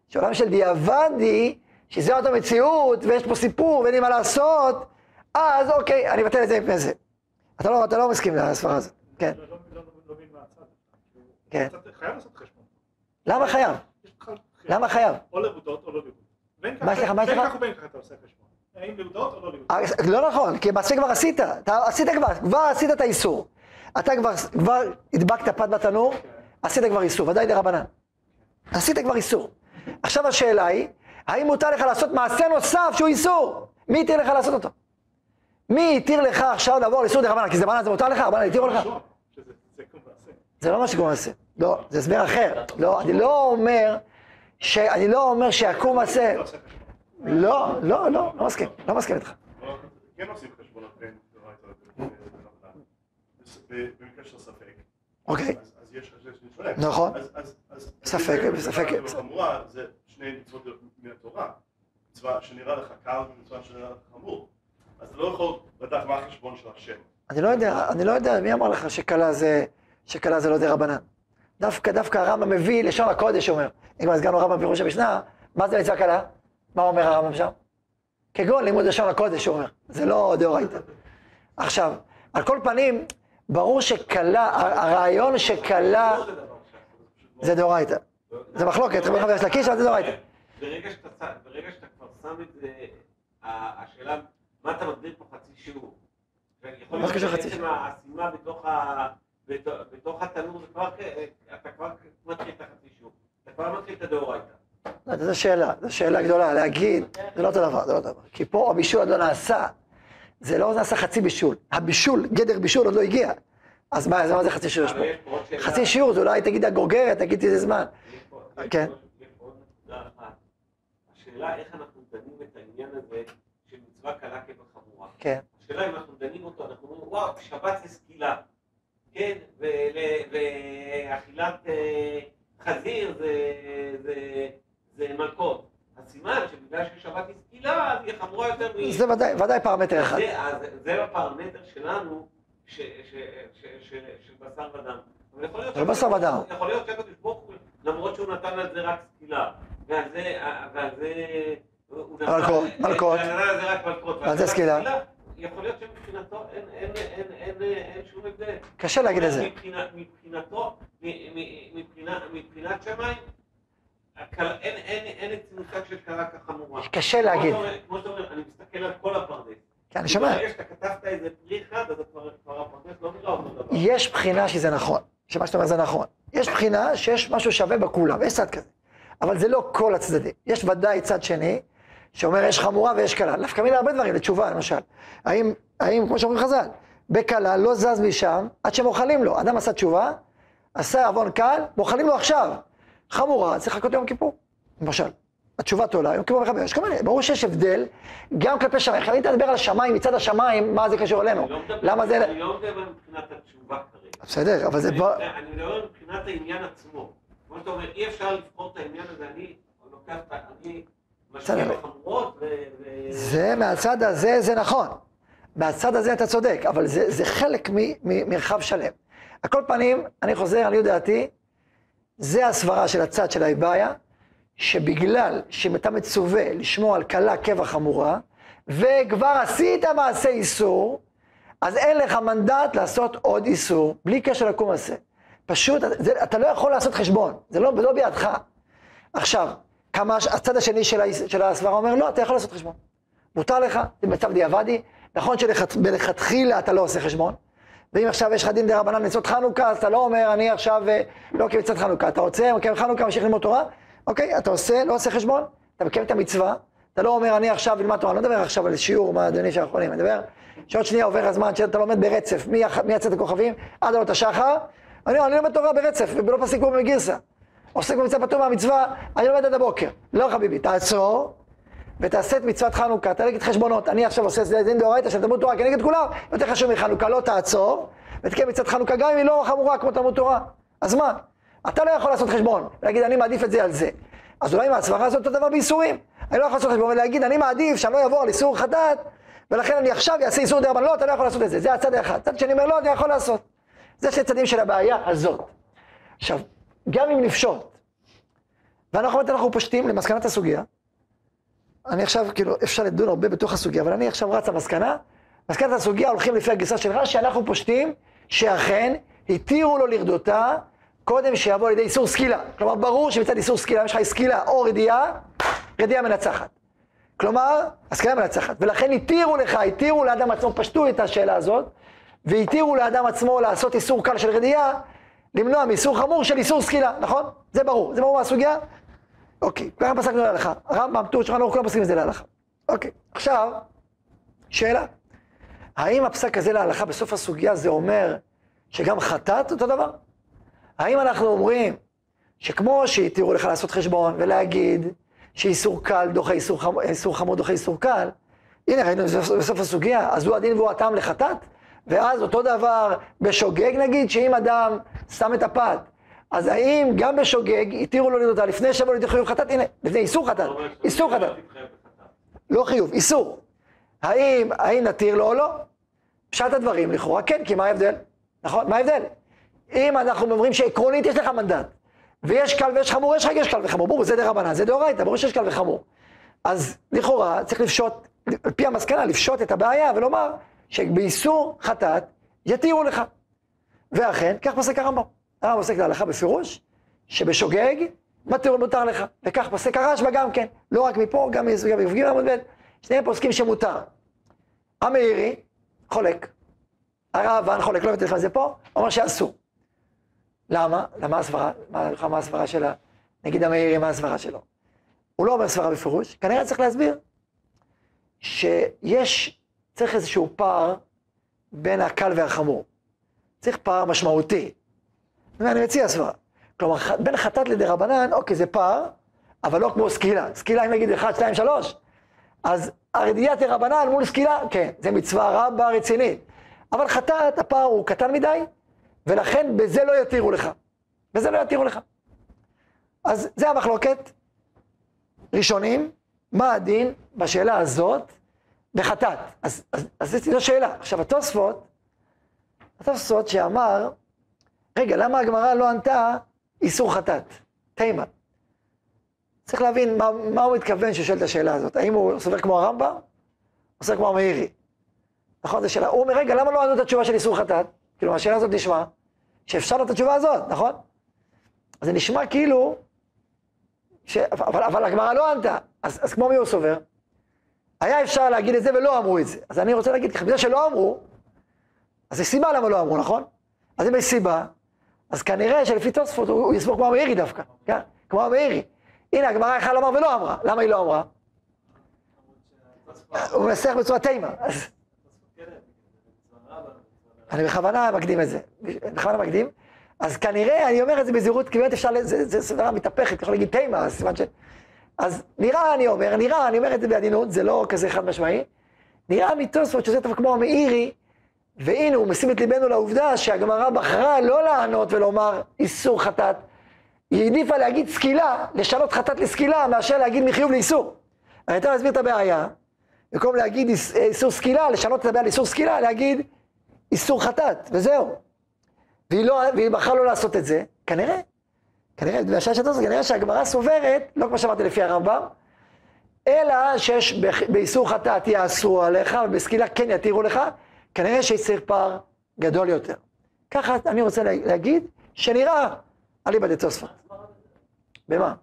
[SPEAKER 1] שעולם של דיעבדי, שזה אותה מציאות, ויש פה סיפור, ואין לי מה לעשות, אז אוקיי, אני אבטל את זה מפני זה. אתה לא, אתה לא מסכים לסברה הזאת. כן,
[SPEAKER 5] לא- לא- לא-.
[SPEAKER 1] כן.
[SPEAKER 5] חייב לעשות חשבון.
[SPEAKER 1] למה חייב?
[SPEAKER 5] בחירה.
[SPEAKER 1] למה חייב?
[SPEAKER 5] או לבודות או לא לבודות.
[SPEAKER 1] מה יש לך, מה יש
[SPEAKER 5] בין
[SPEAKER 1] לך?
[SPEAKER 5] כך ובין כך אתה עושה חשבון. האם לבודות או לא לבודות.
[SPEAKER 1] אה, לא נכון, כי מעשה כבר עשית, אתה עשית כבר, כבר עשית את האיסור. אתה כבר, הדבקת פת בתנור, עשית כבר איסור, ודאי דרבנן. עשית כבר איסור. עכשיו השאלה היא, האם מותר לך לעשות מעשה נוסף שהוא איסור? מי התיר לך לעשות אותו? מי התיר לך עכשיו לעבור על איסור דרבנן? כי זה בנן זה מותר לך? רבנן התירו לך?
[SPEAKER 5] זה
[SPEAKER 1] לא מה שקוראים מעשה. לא, זה הסבר אחר. לא, אני לא אומר, ש... אני לא אומר שיקום מעשה.
[SPEAKER 5] לא חשבון.
[SPEAKER 1] לא, לא, לא, לא מסכים, לא מסכים איתך.
[SPEAKER 3] כן עושים חשבונות בין דאורייתא לבין במקרה של ספק.
[SPEAKER 1] אוקיי,
[SPEAKER 3] אז יש יש שונה.
[SPEAKER 1] נכון. ספק, ספק.
[SPEAKER 3] זה שני מצוות מן התורה. מצווה שנראה לך קל ומצווה שנראה לך חמור. אז אתה לא יכול לדעת מה החשבון של השם.
[SPEAKER 1] אני לא יודע, אני לא יודע, מי אמר לך שכלה זה, שכלה זה לא דה רבנן? דווקא, דווקא הרמב"ם מביא לשון הקודש, אומר. אם כבר סגרנו רמב"ם בפירוש המשנה, מה זה מצווה קלה? מה אומר הרמב"ם שם? כגון לימוד לשון הקודש, הוא אומר. זה לא דאורייתא. עכשיו, על כל פנים, ברור שכלה, ה- הרעיון שכלה
[SPEAKER 2] לא זה
[SPEAKER 1] דאורייתא. זה מחלוקת, חבר של הקיש, אבל זה דאורייתא.
[SPEAKER 2] ברגע שאתה כבר שם את זה, השאלה, מה אתה מגדיר פה חצי שיעור?
[SPEAKER 1] מה זה קשור חצי שיעור?
[SPEAKER 2] בתוך התנור, כבר, אתה כבר מתחיל את החצי שיעור. אתה כבר מתחיל את הדאורייתא.
[SPEAKER 1] לא, זו שאלה, זו שאלה גדולה, להגיד, זה לא אותו דבר, זה לא אותו דבר. כי פה הבישול עוד לא נעשה, זה לא נעשה חצי בישול. הבישול, גדר בישול עוד לא הגיע. אז מה, אז מה זה חצי שיעור יש פה? חצי שיעור זה אולי תגיד הגורגרת, תגיד איזה זמן. כן.
[SPEAKER 2] השאלה איך אנחנו דנים את העניין הזה של מצווה קלה כבחמורה.
[SPEAKER 1] כן.
[SPEAKER 2] השאלה אם אנחנו דנים אותו, אנחנו אומרים, וואו, שבת זה סקילה. כן, ואכילת אה, חזיר זה- זה- זה מלכות. הסימן שבגלל ששבת היא סקילה, אז היא חמורה יותר מ...
[SPEAKER 1] זה ודאי, ודאי פרמטר אחד.
[SPEAKER 2] זה, אז זה הפרמטר שלנו, ש- ש- ש- ש- של בשר ודם. אבל יכול להיות
[SPEAKER 1] לא בשר ודם.
[SPEAKER 2] יכול להיות שהקדוש ברוך הוא, למרות שהוא נתן על זה רק סקילה, ועל זה, ועל זה...
[SPEAKER 1] מלכות, מלכות. ועל זה סקילה.
[SPEAKER 2] יכול להיות שמבחינתו אין- אין- אין- אין- אין שום הבדל.
[SPEAKER 1] קשה להגיד את זה.
[SPEAKER 2] מבחינתו, מבחינת שמיים, אין- את צינותה של קלה כחמורה.
[SPEAKER 1] קשה להגיד.
[SPEAKER 2] כמו שאתה אומר- אני מסתכל על כל הפרדס.
[SPEAKER 1] כי אני שומע,
[SPEAKER 2] ברגע שאתה כתבת איזה פרי אחד, אז כבר הפרדס לא נראה אותו דבר.
[SPEAKER 1] יש בחינה שזה נכון, שמה שאתה אומר זה נכון. יש בחינה שיש משהו שווה בכולם, יש צד כזה. אבל זה לא כל הצדדים. יש ודאי צד שני, שאומר יש חמורה ויש קלה. נפקא מינה הרבה דברים, לתשובה למשל. האם, האם, כמו שאומרים חז"ל, בקלה לא זז משם עד שמוחלים לו. אדם עשה תשובה, עשה עוון קל, מוחלים לו עכשיו. חמורה, צריך לחכות ליום כיפור, למשל. התשובה תולה, יום כיפור מכבה, יש כל מיני, ברור שיש הבדל, גם כלפי שמיים. חייבים לדבר על השמיים, מצד השמיים, מה זה קשור אלינו.
[SPEAKER 2] לא
[SPEAKER 1] למה זה...
[SPEAKER 2] אני לא מדבר מבחינת התשובה כרגע.
[SPEAKER 1] בסדר, אבל זה...
[SPEAKER 2] אני מדבר מבחינת העניין עצמו. כמו שאתה אומר, אי אפשר לבחור את העניין הזה, אני לוקח את. אני
[SPEAKER 1] זה מהצד הזה, זה נכון. מהצד הזה אתה צודק, אבל זה, זה חלק ממרחב שלם. על כל פנים, אני חוזר, לעניות דעתי, זה הסברה של הצד של האיבעיה, שבגלל שאם אתה מצווה לשמור על קלה קבע חמורה, וכבר עשית מעשה איסור, אז אין לך מנדט לעשות עוד איסור, בלי קשר לקום עשה. פשוט, זה, אתה לא יכול לעשות חשבון, זה לא, לא בידך. עכשיו, כמה, הצד השני של, ה- של הסברה אומר, לא, אתה יכול לעשות חשבון. מותר לך, זה מצב דיעבדי, נכון שמלכתחילה אתה לא עושה חשבון, ואם עכשיו יש לך דין דה רבנן מצוות חנוכה, אז אתה לא אומר, אני עכשיו אה, לא כמצוות חנוכה, אתה רוצה, מקיים חנוכה, ממשיך ללמוד תורה, אוקיי, אתה עושה, לא עושה חשבון, אתה מקיים את המצווה, אתה לא אומר, אני עכשיו אלמד תורה, אני לא מדבר עכשיו על שיעור מהדיונים של האחרונים, אני מדבר, שעוד שנייה עובר הזמן שאתה לומד ברצף, מ- מהצאת הכוכבים? עד עלות השחר, אני, אני לומד תורה ברצף, ולא פסיק כמו בגרסה. עוסק במצווה פטור מהמצווה, אני לומד עד הבוקר. לא חביבי, תעצור, ותעשה את מצוות חנוכה, את חשבונות. אני עכשיו עושה את דין דאורייתא של תלמוד תורה כנגד כולם, יותר חשוב מחנוכה, לא תעצור, ותקיים מצוות חנוכה גם אם היא לא חמורה כמו תלמוד תורה. אז מה? אתה לא יכול לעשות חשבון, ולהגיד אני מעדיף את זה על זה. אז אולי עם ההסברה הזאת אותו דבר באיסורים. אני לא יכול לעשות חשבון ולהגיד אני מעדיף שאני לא אעבור על איסור חטאת, ולכן אני עכשיו אעשה איסור דרבן, לא, אתה לא יכול לעשות את זה, זה הצד האחד. צד שני אומר לא, אתה יכול לעשות. זה שני צדדים של הבעיה הזאת. עכשיו, גם אם נפשוט, ואנחנו באמת אנחנו פושטים למסקנת הסוגיה, אני עכשיו, כאילו, אפשר לדון הרבה בתוך הסוגיה, אבל אני עכשיו רץ למסקנה, מסקנת הסוגיה הולכים לפי הגרסה של רש"י, אנחנו פושטים שאכן התירו לו לרדותה קודם שיבוא לידי איסור סקילה. כלומר, ברור שמצד איסור סקילה, יש לך סקילה או רדיעה, רדיעה מנצחת. כלומר, הסקילה מנצחת. ולכן התירו לך, התירו לאדם עצמו, פשטו את השאלה הזאת, והתירו לאדם עצמו לעשות איסור קל של רדיעה, למנוע מאיסור חמור של איסור סקילה, נכון? זה ברור, זה ברור מהסוגיה? אוקיי, ככה פסקנו להלכה. הרמב"ם, טור שולחן ערוך, כולם פוסקים את זה להלכה. אוקיי, עכשיו, שאלה. האם הפסק הזה להלכה בסוף הסוגיה זה אומר שגם חטאת אותו דבר? האם אנחנו אומרים שכמו שהתירו לך לעשות חשבון ולהגיד שאיסור קל דוחה איסור, חמור, איסור חמור דוחה איסור קל, הנה ראינו בסוף, הסוגיה, אז הוא הדין והוא הטעם לחטאת, ואז אותו דבר בשוגג נגיד, שאם אדם שם את הפת, אז האם גם בשוגג התירו לו לדותה לפני שבוע לידי חיוב חטאת? הנה, לפני איסור חטאת, איסור חטאת, לא חיוב, איסור. האם, האם נתיר לו או לא? פשט הדברים לכאורה כן, כי מה ההבדל? נכון? מה ההבדל? אם אנחנו אומרים שעקרונית יש לך מנדט, ויש קל ויש חמור, יש לך יש קל וחמור, ברור, זה דרבנן, זה דאורייתא, ברור שיש קל וחמור. אז לכאורה צריך לפשוט, על פי המסקנה, לפשוט את הבעיה ולומר שבאיסור חטאת יתירו לך. ואכן, כך פוסק הרמב"ם. הרמב"ם פוסק להלכה בפירוש, שבשוגג מתיר מותר לך. וכך פוסק הרשב"א גם כן, לא רק מפה, גם בי"ג עמוד ב', שניהם פוסקים שמותר. המאירי חולק. הרעב"ן חולק, לא הבאתי לך את זה פה, אומר שאסור. למה? למה הסברה? מה, מה הסברה שלה? נגיד המאירי, מה הסברה שלו? הוא לא אומר סברה בפירוש, כנראה צריך להסביר שיש, צריך איזשהו פער בין הקל והחמור. צריך פער משמעותי. ואני מציע סברה. כלומר, בין חטאת לדרבנן, אוקיי, זה פער, אבל לא כמו סקילה. סקילה, אם נגיד 1, 2, 3, אז הרדיעת דרבנן מול סקילה, כן, זה מצווה רבה רצינית. אבל חטאת, הפער הוא קטן מדי, ולכן בזה לא יתירו לך. בזה לא יתירו לך. אז זה המחלוקת. ראשונים, מה הדין בשאלה הזאת בחטאת? אז, אז זו שאלה. עכשיו, התוספות, התוספות שאמר, רגע, למה הגמרא לא ענתה איסור חטאת? תימן. צריך להבין מה, מה הוא מתכוון כשהוא שואל את השאלה הזאת. האם הוא סובר כמו הרמב"ם? או סובר כמו המאירי? נכון, זו שאלה. הוא אומר, רגע, למה לא ענו את התשובה של איסור חטאת? כאילו, השאלה הזאת נשמע שאפשר לתת את התשובה הזאת, נכון? אז זה נשמע כאילו, ש... אבל, אבל הגמרא לא ענתה. אז, אז כמו מי הוא סובר? היה אפשר להגיד את זה ולא אמרו את זה. אז אני רוצה להגיד לך, בגלל שלא אמרו, אז יש סיבה למה לא אמרו, נכון? אז אם יש סיבה, אז כנראה שלפי תוספות הוא, הוא יסבור כמו המאירי דווקא, כן? כמו המאירי. הנה, הגמרא יכלה לומר ולא אמרה. למה היא לא אמרה? הוא מנסח בצורה תימה. אני בכוונה מקדים את זה, בכוונה מקדים. אז כנראה, אני אומר את זה בזהירות, כי באמת אפשר, זה, סברה מתהפכת, יכול להגיד תימה, סימן ש... אז נראה, אני אומר, נראה, אני אומר את זה בעדינות, זה לא כזה חד משמעי. נראה מתוספות שזה כמו המאירי, והנה הוא משים את ליבנו לעובדה שהגמרא בחרה לא לענות ולומר איסור חטאת, היא העדיפה להגיד סקילה, לשנות חטאת לסקילה, מאשר להגיד מחיוב לאיסור. אני אתן להסביר את הבעיה, במקום להגיד איסור סקילה, לשנות את הבעיה לאיסור סקילה, להגיד איסור חטאת, וזהו. והיא, לא, והיא בחרה לא לעשות את זה, כנראה, כנראה, בשעה שאתה עושה, כנראה שהגמרא סוברת, לא כמו שאמרתי לפי הרמב"ם, אלא שיש באיסור חטאת יאסרו עליך, ובסקילה כן יתירו לך, כנראה שצריך פער גדול יותר. ככה אני רוצה להגיד, שנראה אליבא דתוספות. במה?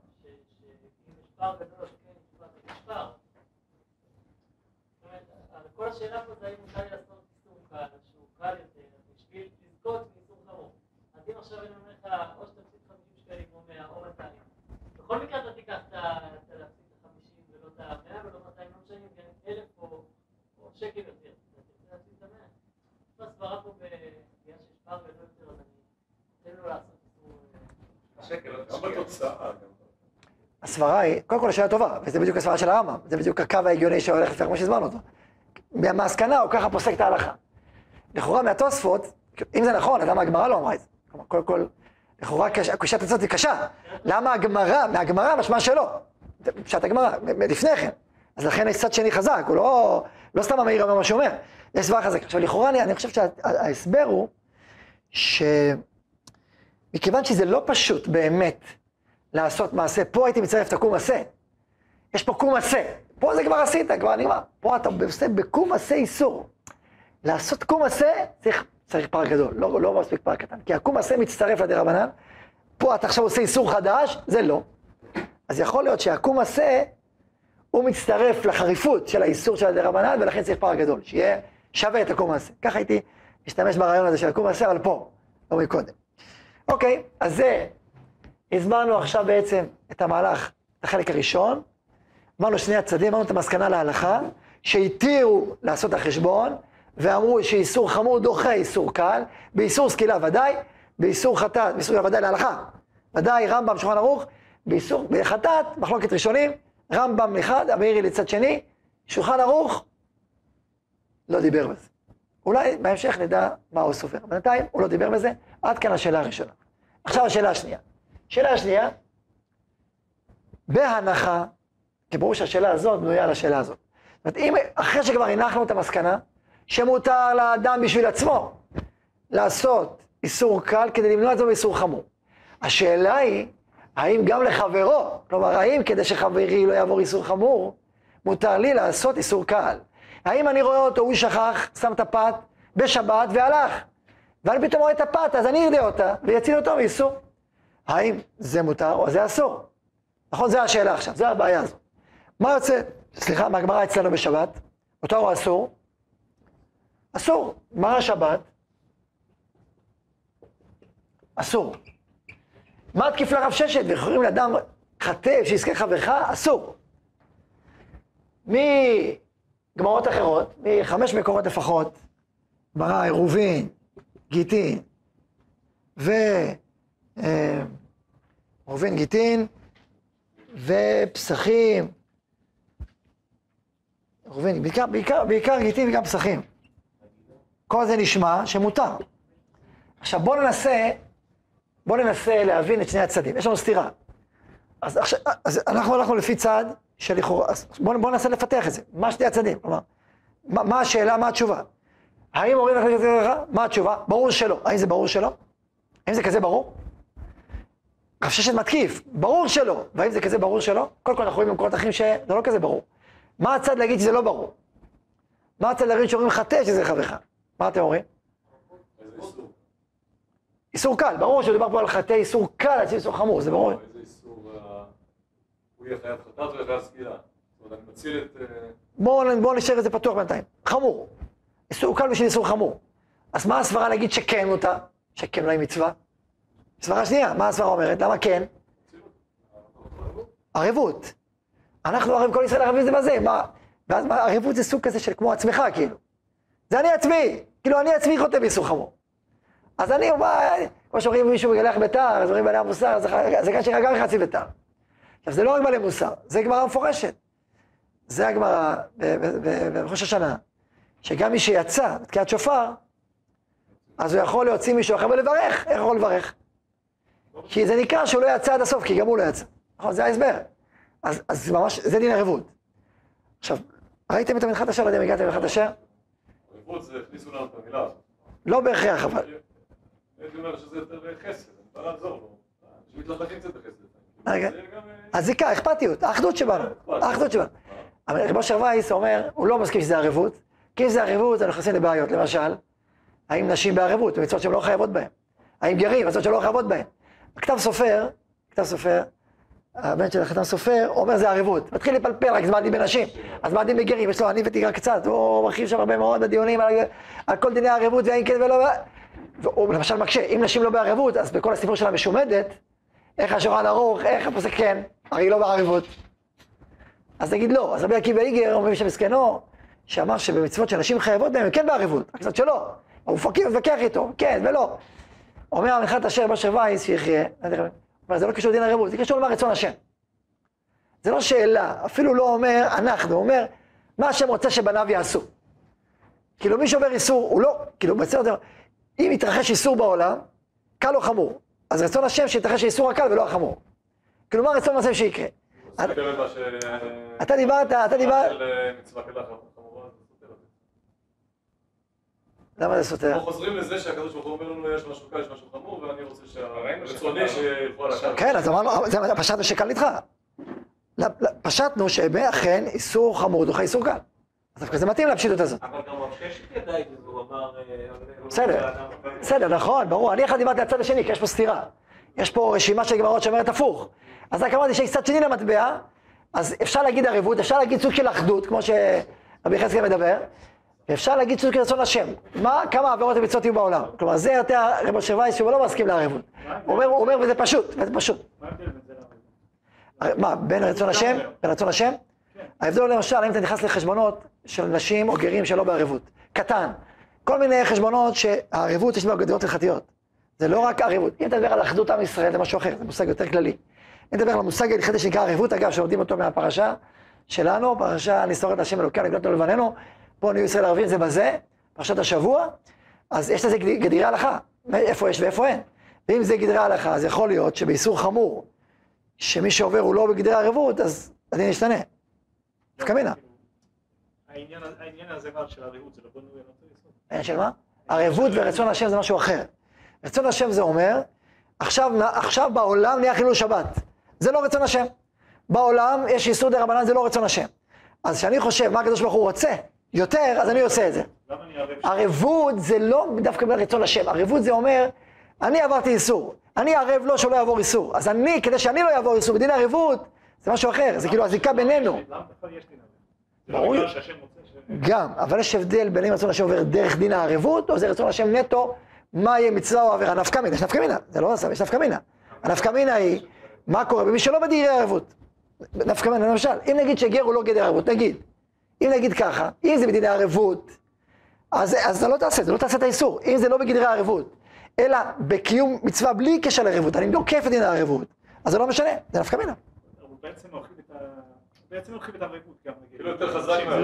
[SPEAKER 6] כל השאלה פה זה האם מותר לי לעשות איסור קל, שהוא קל יותר, בשביל לזכות מאיסור חמור. אז אם עכשיו אני אומר לך, או שתפסיד 50 שקלים כמו 100 או 200, בכל מקרה אתה תיקח את להפסיד את ה-50 ולא את ה-100 ולא 200, לא משנה אם כן 1,000 או שקל יותר. אתה תרצה להפסיד את ה-100. יש הסברה פה בגלל שיש פער גדול יותר, אז אני אתן לו לעשות איסור...
[SPEAKER 2] השקל לא
[SPEAKER 3] גם בתוצאה, גם
[SPEAKER 1] הסברה היא, קודם כל השאלה טובה, וזה בדיוק הסברה של הרמב"ם, זה בדיוק הקו ההגיוני שהולך לפי כמו שהזמנו אותו. מהמסקנה הוא ככה פוסק את ההלכה. לכאורה מהתוספות, אם זה נכון, למה הגמרא לא אמרה את זה? קודם כל, לכאורה קושת עצות היא קשה. למה הגמרא, מהגמרא משמע שלא. פשט הגמרא, לפני כן. אז לכן יש צד שני חזק, הוא לא, לא סתם המאיר אומר מה שהוא אומר, יש סברה חזקה. עכשיו, לכאורה אני, אני חושב שההסבר הוא, שמכיוון שזה לא פשוט באמת לעשות מעשה, פה הייתי מצרף את הקום עשה. יש פה קום עשה. פה זה כבר עשית, כבר נגמר. פה אתה עושה בקום עשה איסור. לעשות קום עשה, צריך, צריך פער גדול, לא, לא מספיק פער קטן. כי הקום עשה מצטרף לדרבנן, פה אתה עכשיו עושה איסור חדש, זה לא. אז יכול להיות שהקום עשה, הוא מצטרף לחריפות של האיסור של הדרבנן, ולכן צריך פער גדול, שיהיה שווה את הקום עשה. ככה הייתי משתמש ברעיון הזה של הקום עשה, אבל פה, לא מקודם. אוקיי, אז זה, הסברנו עכשיו בעצם את המהלך את החלק הראשון, אמרנו שני הצדדים, אמרנו את המסקנה להלכה, שהתירו לעשות את החשבון, ואמרו שאיסור חמור דוחה איסור קל, באיסור סקילה ודאי, באיסור חטאת, באיסור סקילה ודאי להלכה. ודאי רמב"ם, שולחן ערוך, באיסור, בחטאת, מחלוקת ראשונים, רמב"ם אחד, המאירי לצד שני, שולחן ערוך, לא דיבר בזה. אולי בהמשך נדע מה הוא סופר. בינתיים הוא לא דיבר בזה, עד כאן השאלה הראשונה. עכשיו השאלה השנייה. השאלה השנייה, בהנחה, כי ברור שהשאלה הזאת בנויה על השאלה הזאת. זאת אומרת, אם אחרי שכבר הנחנו את המסקנה, שמותר לאדם בשביל עצמו לעשות איסור קל כדי למנוע את זה מאיסור חמור. השאלה היא, האם גם לחברו, כלומר, האם כדי שחברי לא יעבור איסור חמור, מותר לי לעשות איסור קל? האם אני רואה אותו, הוא שכח, שם את הפת בשבת והלך, ואני פתאום רואה את הפת, אז אני ארדה אותה ויציל אותו מאיסור. האם זה מותר או זה אסור? נכון, זו השאלה עכשיו, זו הבעיה הזאת. מה יוצא, סליחה, מהגמרא אצלנו בשבת, מותר או אסור? אסור. מה השבת? אסור. מה תקיף לרב ששת וקוראים לאדם חטא שיזכה חברך? אסור. מגמרות אחרות, מחמש מקורות לפחות, גמרא, עירובין, גיטין, ו... אה, גיטין, ופסחים, עירובין, בעיקר, בעיקר, בעיקר גיטין וגם פסחים. כל זה נשמע שמותר. עכשיו בואו ננסה, בואו ננסה להבין את שני הצדדים. יש לנו סתירה. אז, עכשיו, אז אנחנו הלכנו לפי צד של לכאורה, אז בואו בוא ננסה לפתח את זה. מה שני הצדדים? כלומר, מה, מה השאלה, מה התשובה? האם אומרים לך את זה מה התשובה? ברור שלא. האם זה ברור שלא? האם זה כזה ברור? רב ששת מתקיף, ברור שלא. והאם זה כזה ברור שלא? קודם כל אנחנו רואים במקורות אחרים שזה לא כזה ברור. מה הצד להגיד שזה לא ברור? מה הצד להגיד שאומרים חטא שזה חברך? מה אתם אומרים? איסור קל, ברור שמדובר פה על חטא איסור קל, על איסור חמור, זה ברור.
[SPEAKER 7] איזה איסור, אה, הוא יהיה חייב חטאת או יהיה חייב את... אה,
[SPEAKER 1] בואו בוא נשאר את זה פתוח בינתיים. חמור. איסור קל בשביל איסור חמור. אז מה הסברה להגיד שכן מותר? שכן אולי מצווה? סברה שנייה, מה הסברה אומרת? למה כן? ערבות. אנחנו ערב, כל ישראל ערבים זה בזה, מה? ואז מה, ערבות זה סוג כזה של כמו עצמך, כאילו. זה אני עצמי, כאילו אני עצמי חוטא באיסור חמור. אז אני, מה, כמו שאומרים מישהו מגלח ביתר, אז אומרים בעלי המוסר, זה כאן שרגע חצי ביתר. עכשיו זה לא רק בעלי מוסר, זה גמרא מפורשת. זה הגמרא בראש השנה, שגם מי שיצא בתקיעת שופר, אז הוא יכול להוציא מישהו אחר ולברך, איך יכול לברך? כי זה נקרא שהוא לא יצא עד הסוף, כי גם הוא לא יצא. נכון, זה ההסבר. אז, אז ממש, זה דין ערבות. עכשיו, ראיתם את המנחת אשר? לא יודע אם הגעתם למנחת אשר?
[SPEAKER 7] ערבות זה, הכניסו לנו את המילה הזאת.
[SPEAKER 1] לא בהכרח, אבל...
[SPEAKER 7] הייתי אומר שזה יותר חסד, אני בא לעזור לו. אנשים מתלחכים קצת בחסד. אה,
[SPEAKER 1] הזיקה, אכפתיות, האחדות שבנו, האחדות שבנו. אבל רב אשר וייס אומר, הוא לא מסכים שזה ערבות, כי זה ערבות, אנחנו נכנסים לבעיות. למשל, האם נשים בערבות, במצוות שהן לא חייבות בהן? האם גרים, מצוות שהן לא חייבות בהן? הכתב סופר, כתב סופר, הבן של החתם סופר, אומר זה ערבות. מתחיל לפלפל, רק זה מה הדין בנשים, אז מה הדין בגרים, יש לו אני ותיגר קצת, הוא מרחיב שם הרבה מאוד בדיונים על, על כל דיני הערבות והאם כן ולא, והוא למשל מקשה, אם נשים לא בערבות, אז בכל הסיפור של המשומדת, איך השולחן ערוך, איך הפוסק כן, הרי היא לא בערבות. אז נגיד לא, אז רבי עקיבא איגר אומרים שמסכנו, שאמר שבמצוות שנשים חייבות בהן, כן בערבות, רק קצת שלא. הוא מתווכח איתו, כן ולא. אומר המנחת אשר באשר וייס שיחיה, אבל זה לא קשור לדין ערבות, זה קשור למה רצון השם. זה לא שאלה, אפילו לא אומר אנחנו, הוא אומר מה השם רוצה שבניו יעשו. כאילו מי שעובר איסור, הוא לא, כאילו בסדר, אם יתרחש איסור בעולם, קל או חמור, אז רצון השם שיתרחש האיסור הקל ולא החמור. כאילו מה רצון השם שיקרה? אתה דיברת, אתה דיברת,
[SPEAKER 7] של אה, מצווה קלה חמורה, זה סותר את זה.
[SPEAKER 1] למה זה סותר?
[SPEAKER 7] אנחנו חוזרים לזה שהקדוש ברוך הוא אומר לנו יש משהו קל, יש משהו חמור, ואני רוצה שהרצוני הקו.
[SPEAKER 1] כן, אז אמרנו, זה פשטנו שקל. לא, לא, פשטנו שאכן איסור חמור דוחה איסור קל. אז דווקא זה מתאים לפשיטות הזאת.
[SPEAKER 2] אבל גם רב ששת ידע את זה, והוא אמר... אה,
[SPEAKER 1] בסדר, בסדר, נכון, ברור. אני אחד דיברתי על הצד השני, כי יש פה סתירה. יש פה רשימה של גמרות שאומרת הפוך. אז רק אמרתי שיש צד שני למטבע, אז אפשר להגיד ערבות, אפשר להגיד סוג של אחדות, כמו שרבי יחזקאל מדבר, ואפשר להגיד סוג של רצון השם. מה, כמה עבירות ומצוות יהיו בעולם? כלומר, זה יותר רבי אשר וייס שהוא לא מסכים לערבות. הוא אומר, וזה פשוט, וזה פשוט.
[SPEAKER 5] מה בין
[SPEAKER 1] רצון השם? בין רצון השם?
[SPEAKER 5] כן.
[SPEAKER 1] ההבדל למשל, אם אתה נכנס לחשבונות של נשים או גרים שלא בערבות. קטן. כל מיני חשבונות שהערבות יש בה גדרות הלכתיות. זה לא רק ערבות. אם אתה מדבר על אחדות עם ישראל, זה משהו אחר, זה מושג יותר כללי. אם אתה מדבר על המושג ההלכתי שנקרא ערבות, אגב, שלומדים אותו מהפרשה שלנו, פרשה נסורת השם אלוקי, נגלות לו לבננו, פה נהיו ישראל ערבים זה בזה, פרשת השבוע, אז יש לזה גד- גדירי הלכה, איפה יש ואיפה אין. ואם זה גדרי הלכה, אז יכול להיות שבאיסור חמור, שמי שעובר הוא לא בגדרי הערבות, אז הדין ישתנה. נפקא מינה.
[SPEAKER 5] העניין הזה מה של הרעות זה לא בנוי על אותו יסוד.
[SPEAKER 1] העניין של מה? ערבות ורצון השם זה משהו אחר. רצון השם זה אומר, עכשיו, עכשיו בעולם נהיה חילול שבת. זה לא רצון השם. בעולם יש איסור דה רבנן, זה לא רצון השם. אז כשאני חושב מה הקדוש ברוך הוא רוצה יותר, אז אני עושה את זה. ערבות זה לא דווקא ברצון השם, ערבות זה אומר, אני עברתי איסור, אני ערב לו שלא יעבור איסור. אז אני, כדי שאני לא אעבור איסור, בדין הערבות, זה משהו אחר, זה כאילו הזיקה בינינו.
[SPEAKER 5] לא
[SPEAKER 1] ברור.
[SPEAKER 5] ש...
[SPEAKER 1] גם, אבל יש הבדל בין אם רצון השם עובר דרך דין הערבות, או זה רצון השם נטו, מה יהיה מצווה או עבירה. נפקא מינה, יש נפקא מינה, זה לא עשה, יש נפקא מינה. הנפקא מינה היא, מה קורה במי שלא בדירי הערבות. נפקא מינה, למשל, אם נגיד שגר הוא לא גדר ערבות, נגיד, אם נגיד ככה, אם זה בדיני ערבות, אז, אז אתה לא תעשה, אתה לא תעשה את האיסור, אם זה לא בגדרי הערבות, אלא בקיום מצווה בלי קשר לערבות, אני עוקף את דין הערבות, אז זה לא משנה, זה נפקא מינה.
[SPEAKER 5] בעצם מרחיב את הערבות גם נגיד.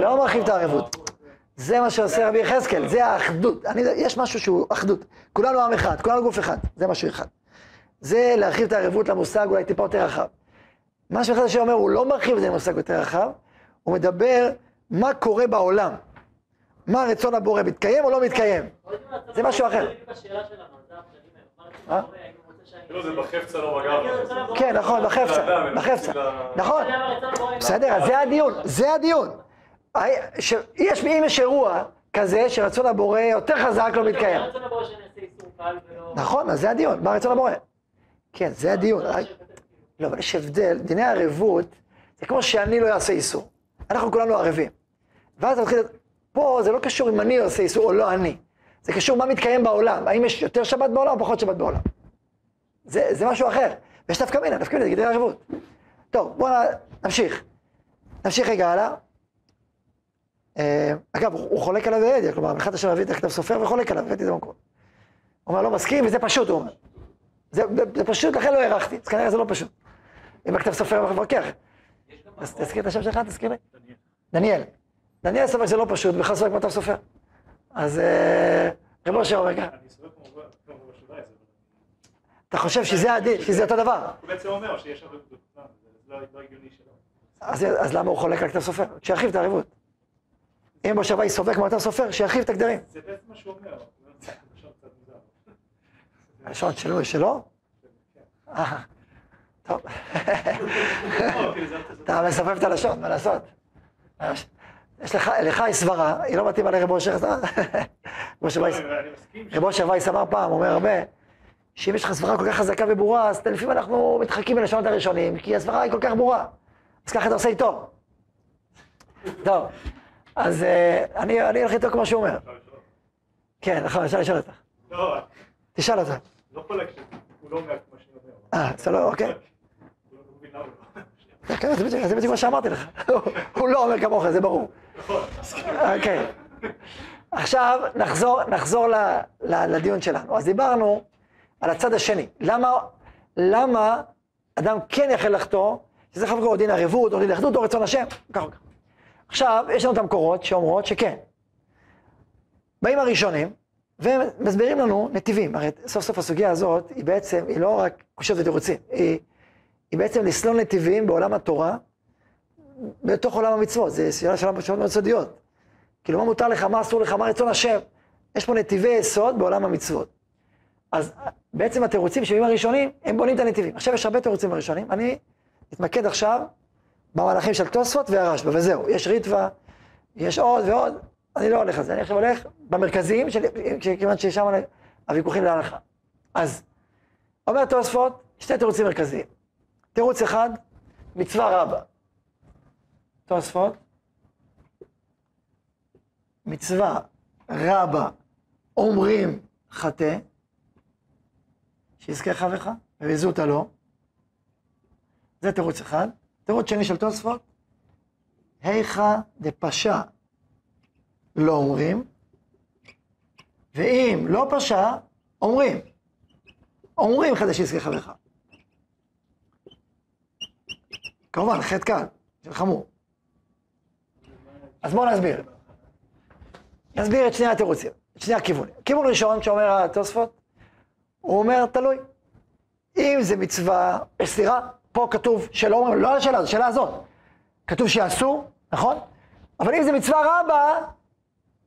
[SPEAKER 1] לא מרחיב את הערבות. זה מה שעושה רבי יחזקאל, זה האחדות. אני, יש משהו שהוא אחדות. כולנו עם אחד, כולנו גוף אחד, זה משהו אחד. זה להרחיב את הערבות למושג אולי טיפה יותר רחב. מה שאחד השם אומר, הוא לא מרחיב את זה למושג יותר רחב, הוא מדבר מה קורה בעולם. מה רצון הבורא, מתקיים או לא מתקיים? זה משהו אחר.
[SPEAKER 6] זה
[SPEAKER 1] אה?
[SPEAKER 7] כאילו בחפצה לא בגב.
[SPEAKER 1] כן, נכון, בחפצה, בחפצה. נכון, בסדר, אז זה הדיון, זה הדיון. יש, אם יש אירוע כזה שרצון הבורא יותר חזק לא מתקיים. נכון, אז זה הדיון, מה רצון הבורא? כן, זה הדיון. לא, אבל יש הבדל, דיני הערבות, זה כמו שאני לא אעשה איסור. אנחנו כולנו ערבים. ואז אתה מתחיל, פה זה לא קשור אם אני עושה איסור או לא אני. זה קשור מה מתקיים בעולם, האם יש יותר שבת בעולם או פחות שבת בעולם. זה, זה משהו אחר. ויש נפקא מינה, נפקא מינה זה גדרי ערבות. טוב, בואו נמשיך. נמשיך רגע הלאה. אה, אגב, הוא חולק עליו בעדיה, כלומר, אחד אשר מביא את הכתב סופר וחולק עליו, הבאתי את זה במקום. הוא אומר, לא מסכים, וזה פשוט, הוא אומר. זה, זה פשוט, לכן לא הארכתי, אז כנראה זה לא פשוט. אם הכתב סופר מבקר. אז תזכיר את השם שלך, תזכיר לי. דניאל. דניאל סופר זה לא פשוט, בכלל סופר כמו כתב סופר. אז אה, רב אושר אומר ככה,
[SPEAKER 5] כמו בשוליים, זה
[SPEAKER 1] אתה חושב שזה אותו דבר.
[SPEAKER 5] הוא בעצם אומר שיש ערבות בכלל, זה לא לא הגיוני שלא.
[SPEAKER 1] אז, למה הוא חולק על כתב סופר? שירחיב את הערבות. אם מושבה סובק כמו כתב סופר, שירחיב את הגדרים.
[SPEAKER 5] זה בעצם מה שהוא אומר.
[SPEAKER 1] הלשון שלו, שלו? טוב. [LAUGHS]
[SPEAKER 5] לא, כאילו, זה- זה-
[SPEAKER 1] אתה מסובב את הלשון, מה לעשות? יש לך, לך יש סברה, היא לא מתאימה לרב אושר, אתה... רב אושר וייס-
[SPEAKER 5] לא,
[SPEAKER 1] וייס אמר פעם, אומר הרבה, שאם יש לך סברה כל כך חזקה וברורה, אז לפעמים אנחנו מתחקים בלשונות הראשונים, כי הסברה היא כל כך ברורה. אז ככה אתה עושה איתו. טוב, אז אה, אני הולך איתו כמו שהוא אומר. כן, נכון, אפשר לשאול אותך.
[SPEAKER 5] לא,
[SPEAKER 1] תשאל אותה.
[SPEAKER 5] לא חולק שזה, הוא לא אומר כמו שאני אומר.
[SPEAKER 1] אה, לא, אוקיי.
[SPEAKER 5] לא לא.
[SPEAKER 1] כן, זה בדיוק מה שאמרתי לך. [LAUGHS] הוא לא אומר כמוך, זה ברור. אוקיי. עכשיו נחזור, נחזור ל, ל, לדיון שלנו. אז דיברנו על הצד השני. למה, למה אדם כן יכול לחטוא, שזה או דין ערבות, או דין אחדות, או רצון השם, ככה וככה. עכשיו, יש לנו את המקורות שאומרות שכן. באים הראשונים, והם מסבירים לנו נתיבים. הרי סוף סוף הסוגיה הזאת, היא בעצם, היא לא רק קושיות ותירוצים, היא, היא בעצם לסלול נתיבים בעולם התורה, בתוך עולם המצוות. זה שאלה של שאלות מאוד סודיות. כאילו, מה מותר לך, מה אסור לך, מה רצון השם. יש פה נתיבי יסוד בעולם המצוות. אז בעצם התירוצים שבימים הראשונים, הם בונים את הנתיבים. עכשיו יש הרבה תירוצים בראשונים, אני אתמקד עכשיו במהלכים של תוספות והרשב"א, וזהו. יש ריטווה, יש עוד ועוד, אני לא הולך על זה, אני עכשיו הולך במרכזיים, של, כיוון ששם הוויכוחים להלכה. אז, אומר תוספות, שתי תירוצים מרכזיים. תירוץ אחד, מצווה רבה. תוספות, מצווה רבה אומרים חטא, שיזכה חברך, וזוטה לו. זה תירוץ אחד. תירוץ שני של תוספות, היכא דפשע לא אומרים, ואם לא פשע, אומרים. אומרים חדש יזכה חברך. כמובן, חטא קל, של חמור. אז בואו נסביר. נסביר את שני התירוצים, את שני הכיוונים. כיוון ראשון, שאומר התוספות, הוא אומר, תלוי. אם זה מצווה, אה, סליחה, פה כתוב שלא אומרים, לא על השאלה הזאת, השאלה הזאת. כתוב שיעשו, נכון? אבל אם זה מצווה רבה,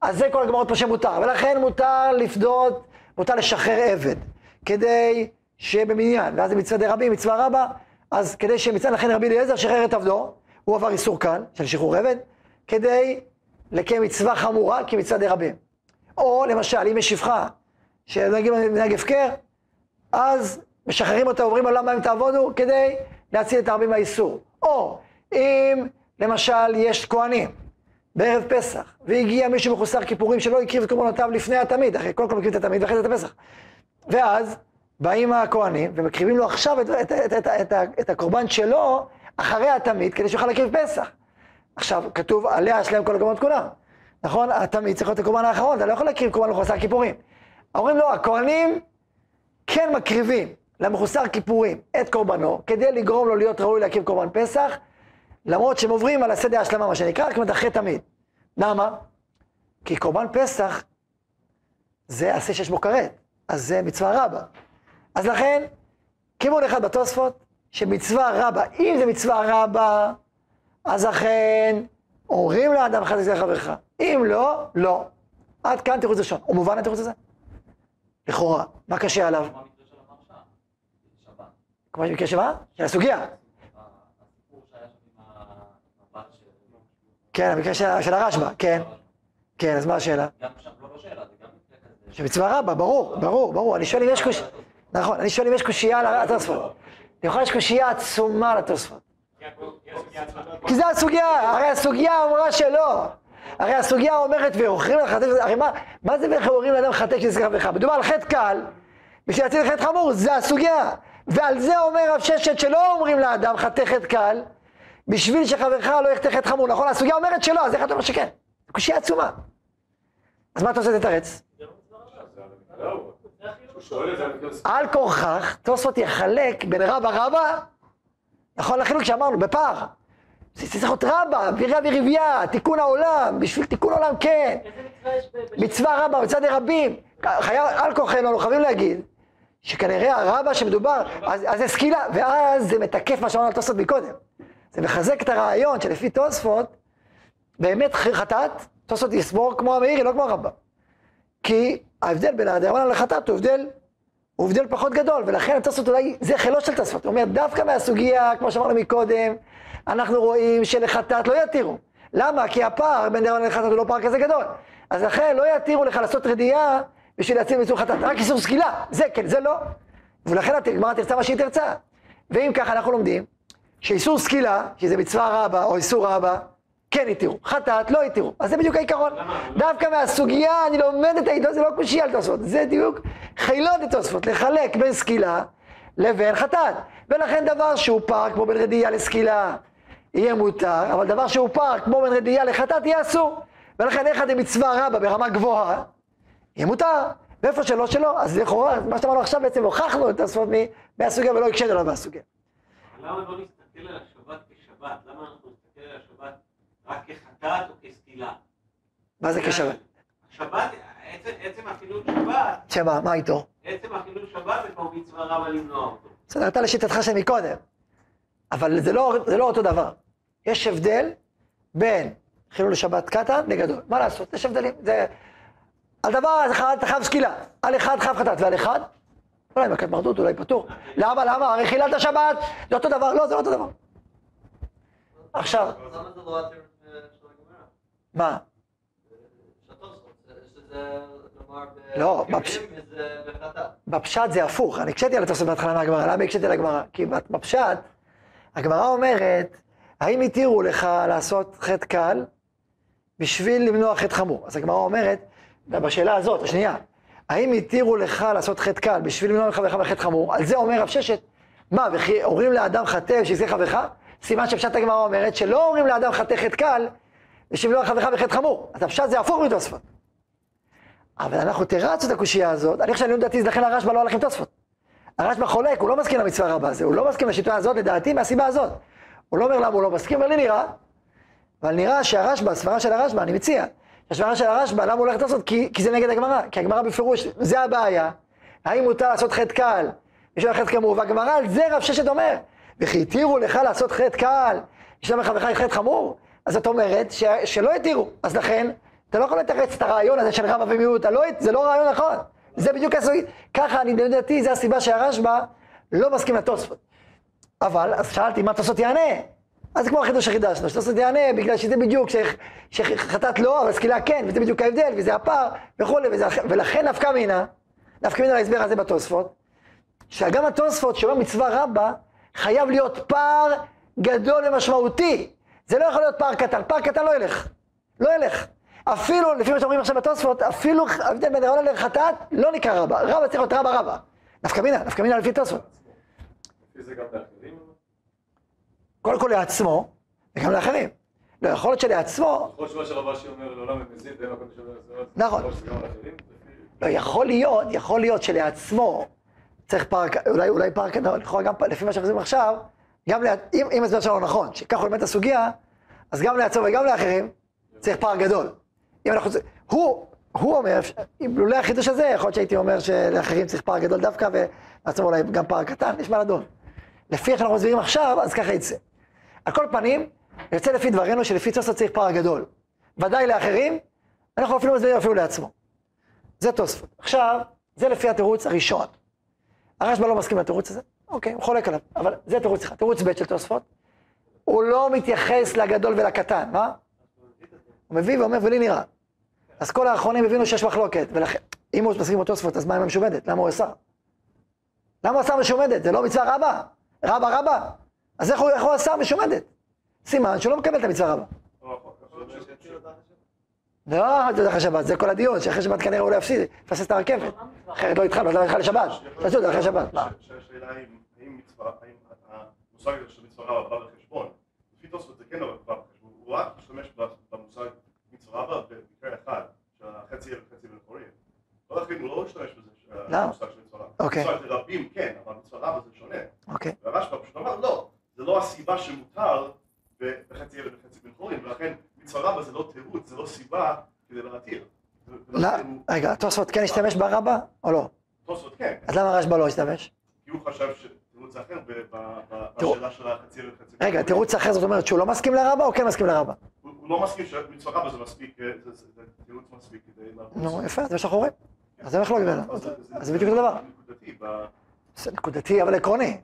[SPEAKER 1] אז זה כל הגמרות פה שמותר. ולכן מותר לפדות, מותר לשחרר עבד, כדי שיהיה במניין. ואז זה מצווה די רבים, מצווה רבה, אז כדי שמצווה, לכן רבי אליעזר שחרר את עבדו, הוא עבר איסור קל של שחרור עבד, כדי לקיים מצווה חמורה כמצווה די רבים. או למשל, אם יש שפחה שנוהגים מנהג הפקר, אז משחררים אותה, עוברים עולם בהם תעבודו, כדי להציל את הרבים מהאיסור. או אם למשל יש כהנים בערב פסח, והגיע מישהו מחוסר כיפורים שלא הקריב את קורבנותיו לפני התמיד, אחרי קודם כל מקריב את התמיד ואחרי זה את הפסח. ואז באים הכהנים ומקריבים לו עכשיו את, את, את, את, את, את, את הקורבן שלו אחרי התמיד, כדי שיוכל להקריב פסח. עכשיו, כתוב עליה שלהם כל הקורבנות כולם. נכון? התמיד צריך להיות הקורבן האחרון, אתה לא יכול להקריב קורבן מחוסר כיפורים. אומרים לו, הכהנים כן מקריבים למחוסר כיפורים את קורבנו, כדי לגרום לו להיות ראוי להקריב קורבן פסח, למרות שהם עוברים על השדה ההשלמה, מה שנקרא, רק אחרי תמיד. למה? כי קורבן פסח זה עשה שיש בו כרת, אז זה מצווה רבה. אז לכן, כיוון אחד בתוספות, שמצווה רבה, אם זה מצווה רבה, אז אכן אומרים לאדם חזק זה חברך. אם לא, לא. עד כאן תירוץ ראשון. הוא מובן התירוץ הזה? לכאורה. מה קשה עליו?
[SPEAKER 4] כמו.
[SPEAKER 1] כמו במקרה שמה? של הסוגיה. כן, המקרה של הרשב"א, כן. כן, אז מה השאלה?
[SPEAKER 4] גם שם, לא בשאלה, זה גם מקרה.
[SPEAKER 1] שמצווה רבה, ברור, ברור, ברור. אני שואל אם יש קושייה, נכון, אני שואל אם יש קושייה על התוספות. יכול יש קושייה עצומה על התוספות. כי זה הסוגיה, הרי הסוגיה אמרה שלא. הרי הסוגיה אומרת, ואוכרים לך חטא, הרי מה, מה זה ואיך אומרים לאדם חטא כשזה חברך? מדובר על חטא קל, בשביל להציל חטא חמור, זה הסוגיה. ועל זה אומר רב ששת שלא אומרים לאדם חטא חטא קל, בשביל שחברך לא יחטא חטא חמור, נכון? הסוגיה אומרת שלא, אז איך אתה אומר שכן? קושייה עצומה. אז מה אתה עושה לתרץ?
[SPEAKER 7] כאילו...
[SPEAKER 1] על כורכך, תוספות יחלק בין רבה רבה, נכון לחילוק שאמרנו, בפער. זה צריך להיות רבה, ביריה וריביה, תיקון העולם, בשביל תיקון העולם כן.
[SPEAKER 6] מצווה
[SPEAKER 1] רבה, די רבים. חייב, על כורחנו, אנחנו חייבים להגיד, שכנראה הרבה שמדובר, אז, אז זה סקילה, ואז זה מתקף מה שאמרנו על תוספות מקודם. זה מחזק את הרעיון שלפי תוספות, באמת חטאת, תוספות יסבור כמו המאירי, לא כמו הרמב"ם. כי ההבדל בין הדרמן לחטאת הוא הבדל, הוא הבדל פחות גדול, ולכן התוספות אולי, זה חילו של תוספות. הוא אומר, דווקא מהסוגיה, כמו שאמרנו מקודם, אנחנו רואים שלחטאת לא יתירו. למה? כי הפער בין דרמן לחטאת הוא לא פער כזה גדול. אז לכן לא יתירו לך לעשות רדיעה בשביל להציל מאיסור חטאת, רק איסור סקילה, זה כן, זה לא. ולכן הגמרא תרצה מה שהיא תרצה. ואם ככה אנחנו לומדים, שאיסור סקילה, שזה מצווה רבה או איסור רבה, כן התירו, חטאת לא התירו, אז זה בדיוק העיקרון. דווקא מהסוגיה אני לומד את העידו, זה לא קושייה על תוספות, זה בדיוק חילות את תוספות, לחלק בין סקילה לבין חטאת. ולכן דבר שהוא פער כמו בין רדיעה לסקילה יהיה מותר, אבל דבר שהוא פער כמו בין רדיעה לחטאת יהיה אסור. ולכן איך זה מצווה רבה ברמה גבוהה, יהיה מותר. ואיפה שלא שלא, אז לכאורה, מה שאמרנו עכשיו בעצם הוכחנו את התוספות מהסוגיה ולא הקשינו עליו מהסוגיה.
[SPEAKER 2] למה לא נסתכל על השבת כשבת? למה אנחנו נסתכל על השבת רק כחטאת או כסקילה?
[SPEAKER 1] מה זה כשבת?
[SPEAKER 2] שבת, עצם, עצם החילול שבת,
[SPEAKER 1] שמה, מה איתו?
[SPEAKER 2] עצם החילול שבת זה כבר מצווה רבה למנוע אותו.
[SPEAKER 1] בסדר, אתה לשיטתך של מקודם. אבל זה לא, זה לא אותו דבר. יש הבדל בין חילול שבת קטן לגדול. מה לעשות? יש הבדלים. זה... על דבר אחד אתה חייב סקילה. על אחד חייב חטאת, ועל אחד, אולי מכת מרדות, אולי פטור. למה? למה? הרי חיללת שבת, זה אותו דבר. לא, זה לא אותו דבר. עכשיו,
[SPEAKER 6] למה זה לא התירוץ של הגמרא?
[SPEAKER 1] מה? לא.
[SPEAKER 6] בפשט
[SPEAKER 1] זה הפוך. אני הקשיתי על התוספות בהתחלה מהגמרא. למה הקשיתי על הגמרא? כי בפשט, הגמרא אומרת, האם התירו לך לעשות חטא קל בשביל למנוע חטא חמור? אז הגמרא אומרת, בשאלה הזאת, השנייה, האם התירו לך לעשות חטא קל בשביל למנוע לך וחבר חטא חמור? על זה אומר רב ששת, מה, וכי אומרים לאדם חטא ושיזכה חברך? סימן שפשט הגמרא אומרת שלא אומרים לאדם חטא חטא קל ושמלוא חברך בחטא חמור. אז הפשט זה הפוך מתוספות. אבל אנחנו תרצנו את הקושייה הזאת, אני חושב שאני לדעתי, לכן הרשב"א לא הלך עם תוספות. הרשב"א חולק, הוא לא מסכים למצווה הרבה הזה, הוא לא מסכים לשיטה הזאת לדעתי מהסיבה הזאת. הוא לא אומר למה הוא לא מסכים, אבל לי נראה. אבל נראה שהרשב"א, הסברה של הרשב"א, אני מציע, הסברה של הרשב"א, למה הוא הולך לעשות? כי, כי זה נגד הגמרא, כי הגמרא בפירוש, זה הבעיה. האם מותר לעשות חטא קל, יש לך חטא חמור, והגמרא על זה רב ששת אומר, וכי התירו לך לעשות חטא קל, יש לך חברך חטא חמור? אז את אומרת ש, שלא התירו, אז לכן, אתה לא יכול לתרץ את הרעיון הזה של רבא ומיעוט, לא, זה לא רעיון נכון, זה בדיוק הסוגיה, ככה אני לדעתי, זה הסיבה שהרשב"א לא מסכים לתוספות. אבל, אז שאלתי מה תוספות יענה, אז זה כמו החידוש שחידשנו, שתוספות יענה בגלל שזה בדיוק, שחטאת לא, אבל סקילה כן, וזה בדיוק ההבדל, וזה הפער, וכולי, וזה, ולכן נפקא מינה, נפקא מינה להסבר הזה בתוספות, שגם התוספות שאומר מצווה רבה, חייב להיות פער גדול ומשמעותי. זה לא יכול להיות פער קטן, פער קטן לא ילך, לא ילך. אפילו, לפי מה שאומרים עכשיו בתוספות, אפילו ההבדל בין רעיון לחטאת לא נקרא רבה, רבה צריך להיות רבה רבה. נפקא מינה, נפקא מינה לפי תוספות. קודם כל לעצמו, וגם לאחרים. לא, יכול להיות שלעצמו,
[SPEAKER 7] יכול להיות שמה שרב אשי אומר לעולם מזיד, ואין מקום שאומר זה
[SPEAKER 1] נכון. לא, יכול להיות, יכול להיות שלעצמו צריך פער, אולי, אולי פער קטן, לכאורה גם לפי מה שאנחנו עושים עכשיו, גם, לה, אם, אם הסבר שלנו נכון, שככה הוא באמת הסוגיה, אז גם לעצמו וגם לאחרים צריך פער גדול. אם אנחנו, הוא, הוא אומר, אם לולא החידוש הזה, יכול להיות שהייתי אומר שלאחרים צריך פער גדול דווקא, ולעצמו אולי גם פער קטן, יש מה לדון. לפי איך שאנחנו מסבירים עכשיו, אז ככה יצא. על כל פנים, יוצא לפי דברינו שלפי תוספות צריך פער גדול. ודאי לאחרים, אנחנו אפילו מסבירים אפילו לעצמו. זה תוספות. עכשיו, זה לפי התירוץ הראשון. הרשב"א לא מסכים לתירוץ הזה, אוקיי, הוא חולק עליו, אבל זה תירוץ אחד, תירוץ ב' של תוספות. הוא לא מתייחס לגדול ולקטן, מה? הוא מביא ואומר, ולי נראה. אז כל האחרונים הבינו שיש מחלוקת, ולכן, אם הוא מסכים עם תוספות, אז מה עם המשומדת? למה הוא אסר? למה הוא אסר משומדת? זה לא מצווה רבה? רבה רבה. אז איך הוא, איך הוא אסר משומדת? סימן שהוא לא מקבל את המצווה רבה. לא, זה אחרי שבת, זה כל הדיון, שאחרי שבת כנראה הוא לא יפסיד, יפסס את הרכבת. אחרת לא התחלנו, לא התחלנו לשבת. תעשו את זה אחרי שבת.
[SPEAKER 3] השאלה היא, מצווה, האם המושג הזה של מצווה רבה בא בחשבון, לפי תוספות זה כן בא בחשבון, הוא רק משתמש במושג מצווה רבה במקרה אחד, של החצי אלף וחצי בן חורים. לא לכן הוא לא משתמש בזה,
[SPEAKER 1] למה?
[SPEAKER 3] המושג של מצווה רבה.
[SPEAKER 1] אוקיי.
[SPEAKER 3] מצווה לרבים כן, אבל מצווה רבה זה שונה.
[SPEAKER 1] אוקיי.
[SPEAKER 3] והרשב"א פשוט אמר לא, זה לא הסיבה שמותר בחצי אלף וחצי בן חורים, ולכן מצווה רבה זה לא תירוץ, זה לא סיבה כדי להתיר.
[SPEAKER 1] לא,
[SPEAKER 3] הוא-
[SPEAKER 1] רגע, תוספות כן השתמש ברבה או לא?
[SPEAKER 3] תוספות כן,
[SPEAKER 1] אז למה הרשב"א לא השתמש?
[SPEAKER 3] כי הוא חשב שתירוץ אחר בשאלה של החצי וחצי.
[SPEAKER 1] רגע, תירוץ אחר זאת אומרת שהוא לא מסכים לרבה או כן מסכים לרבה?
[SPEAKER 3] הוא לא מסכים שמצווה רבה זה מספיק, אה, זה- תירוץ מספיק כדי.
[SPEAKER 1] נו, יפה, זה מה שאנחנו רואים. אז זה מחלוקת
[SPEAKER 3] אז
[SPEAKER 1] זה בדיוק אותו דבר.
[SPEAKER 3] נקודתי, ב-
[SPEAKER 1] זה נקודתי אבל עקרוני.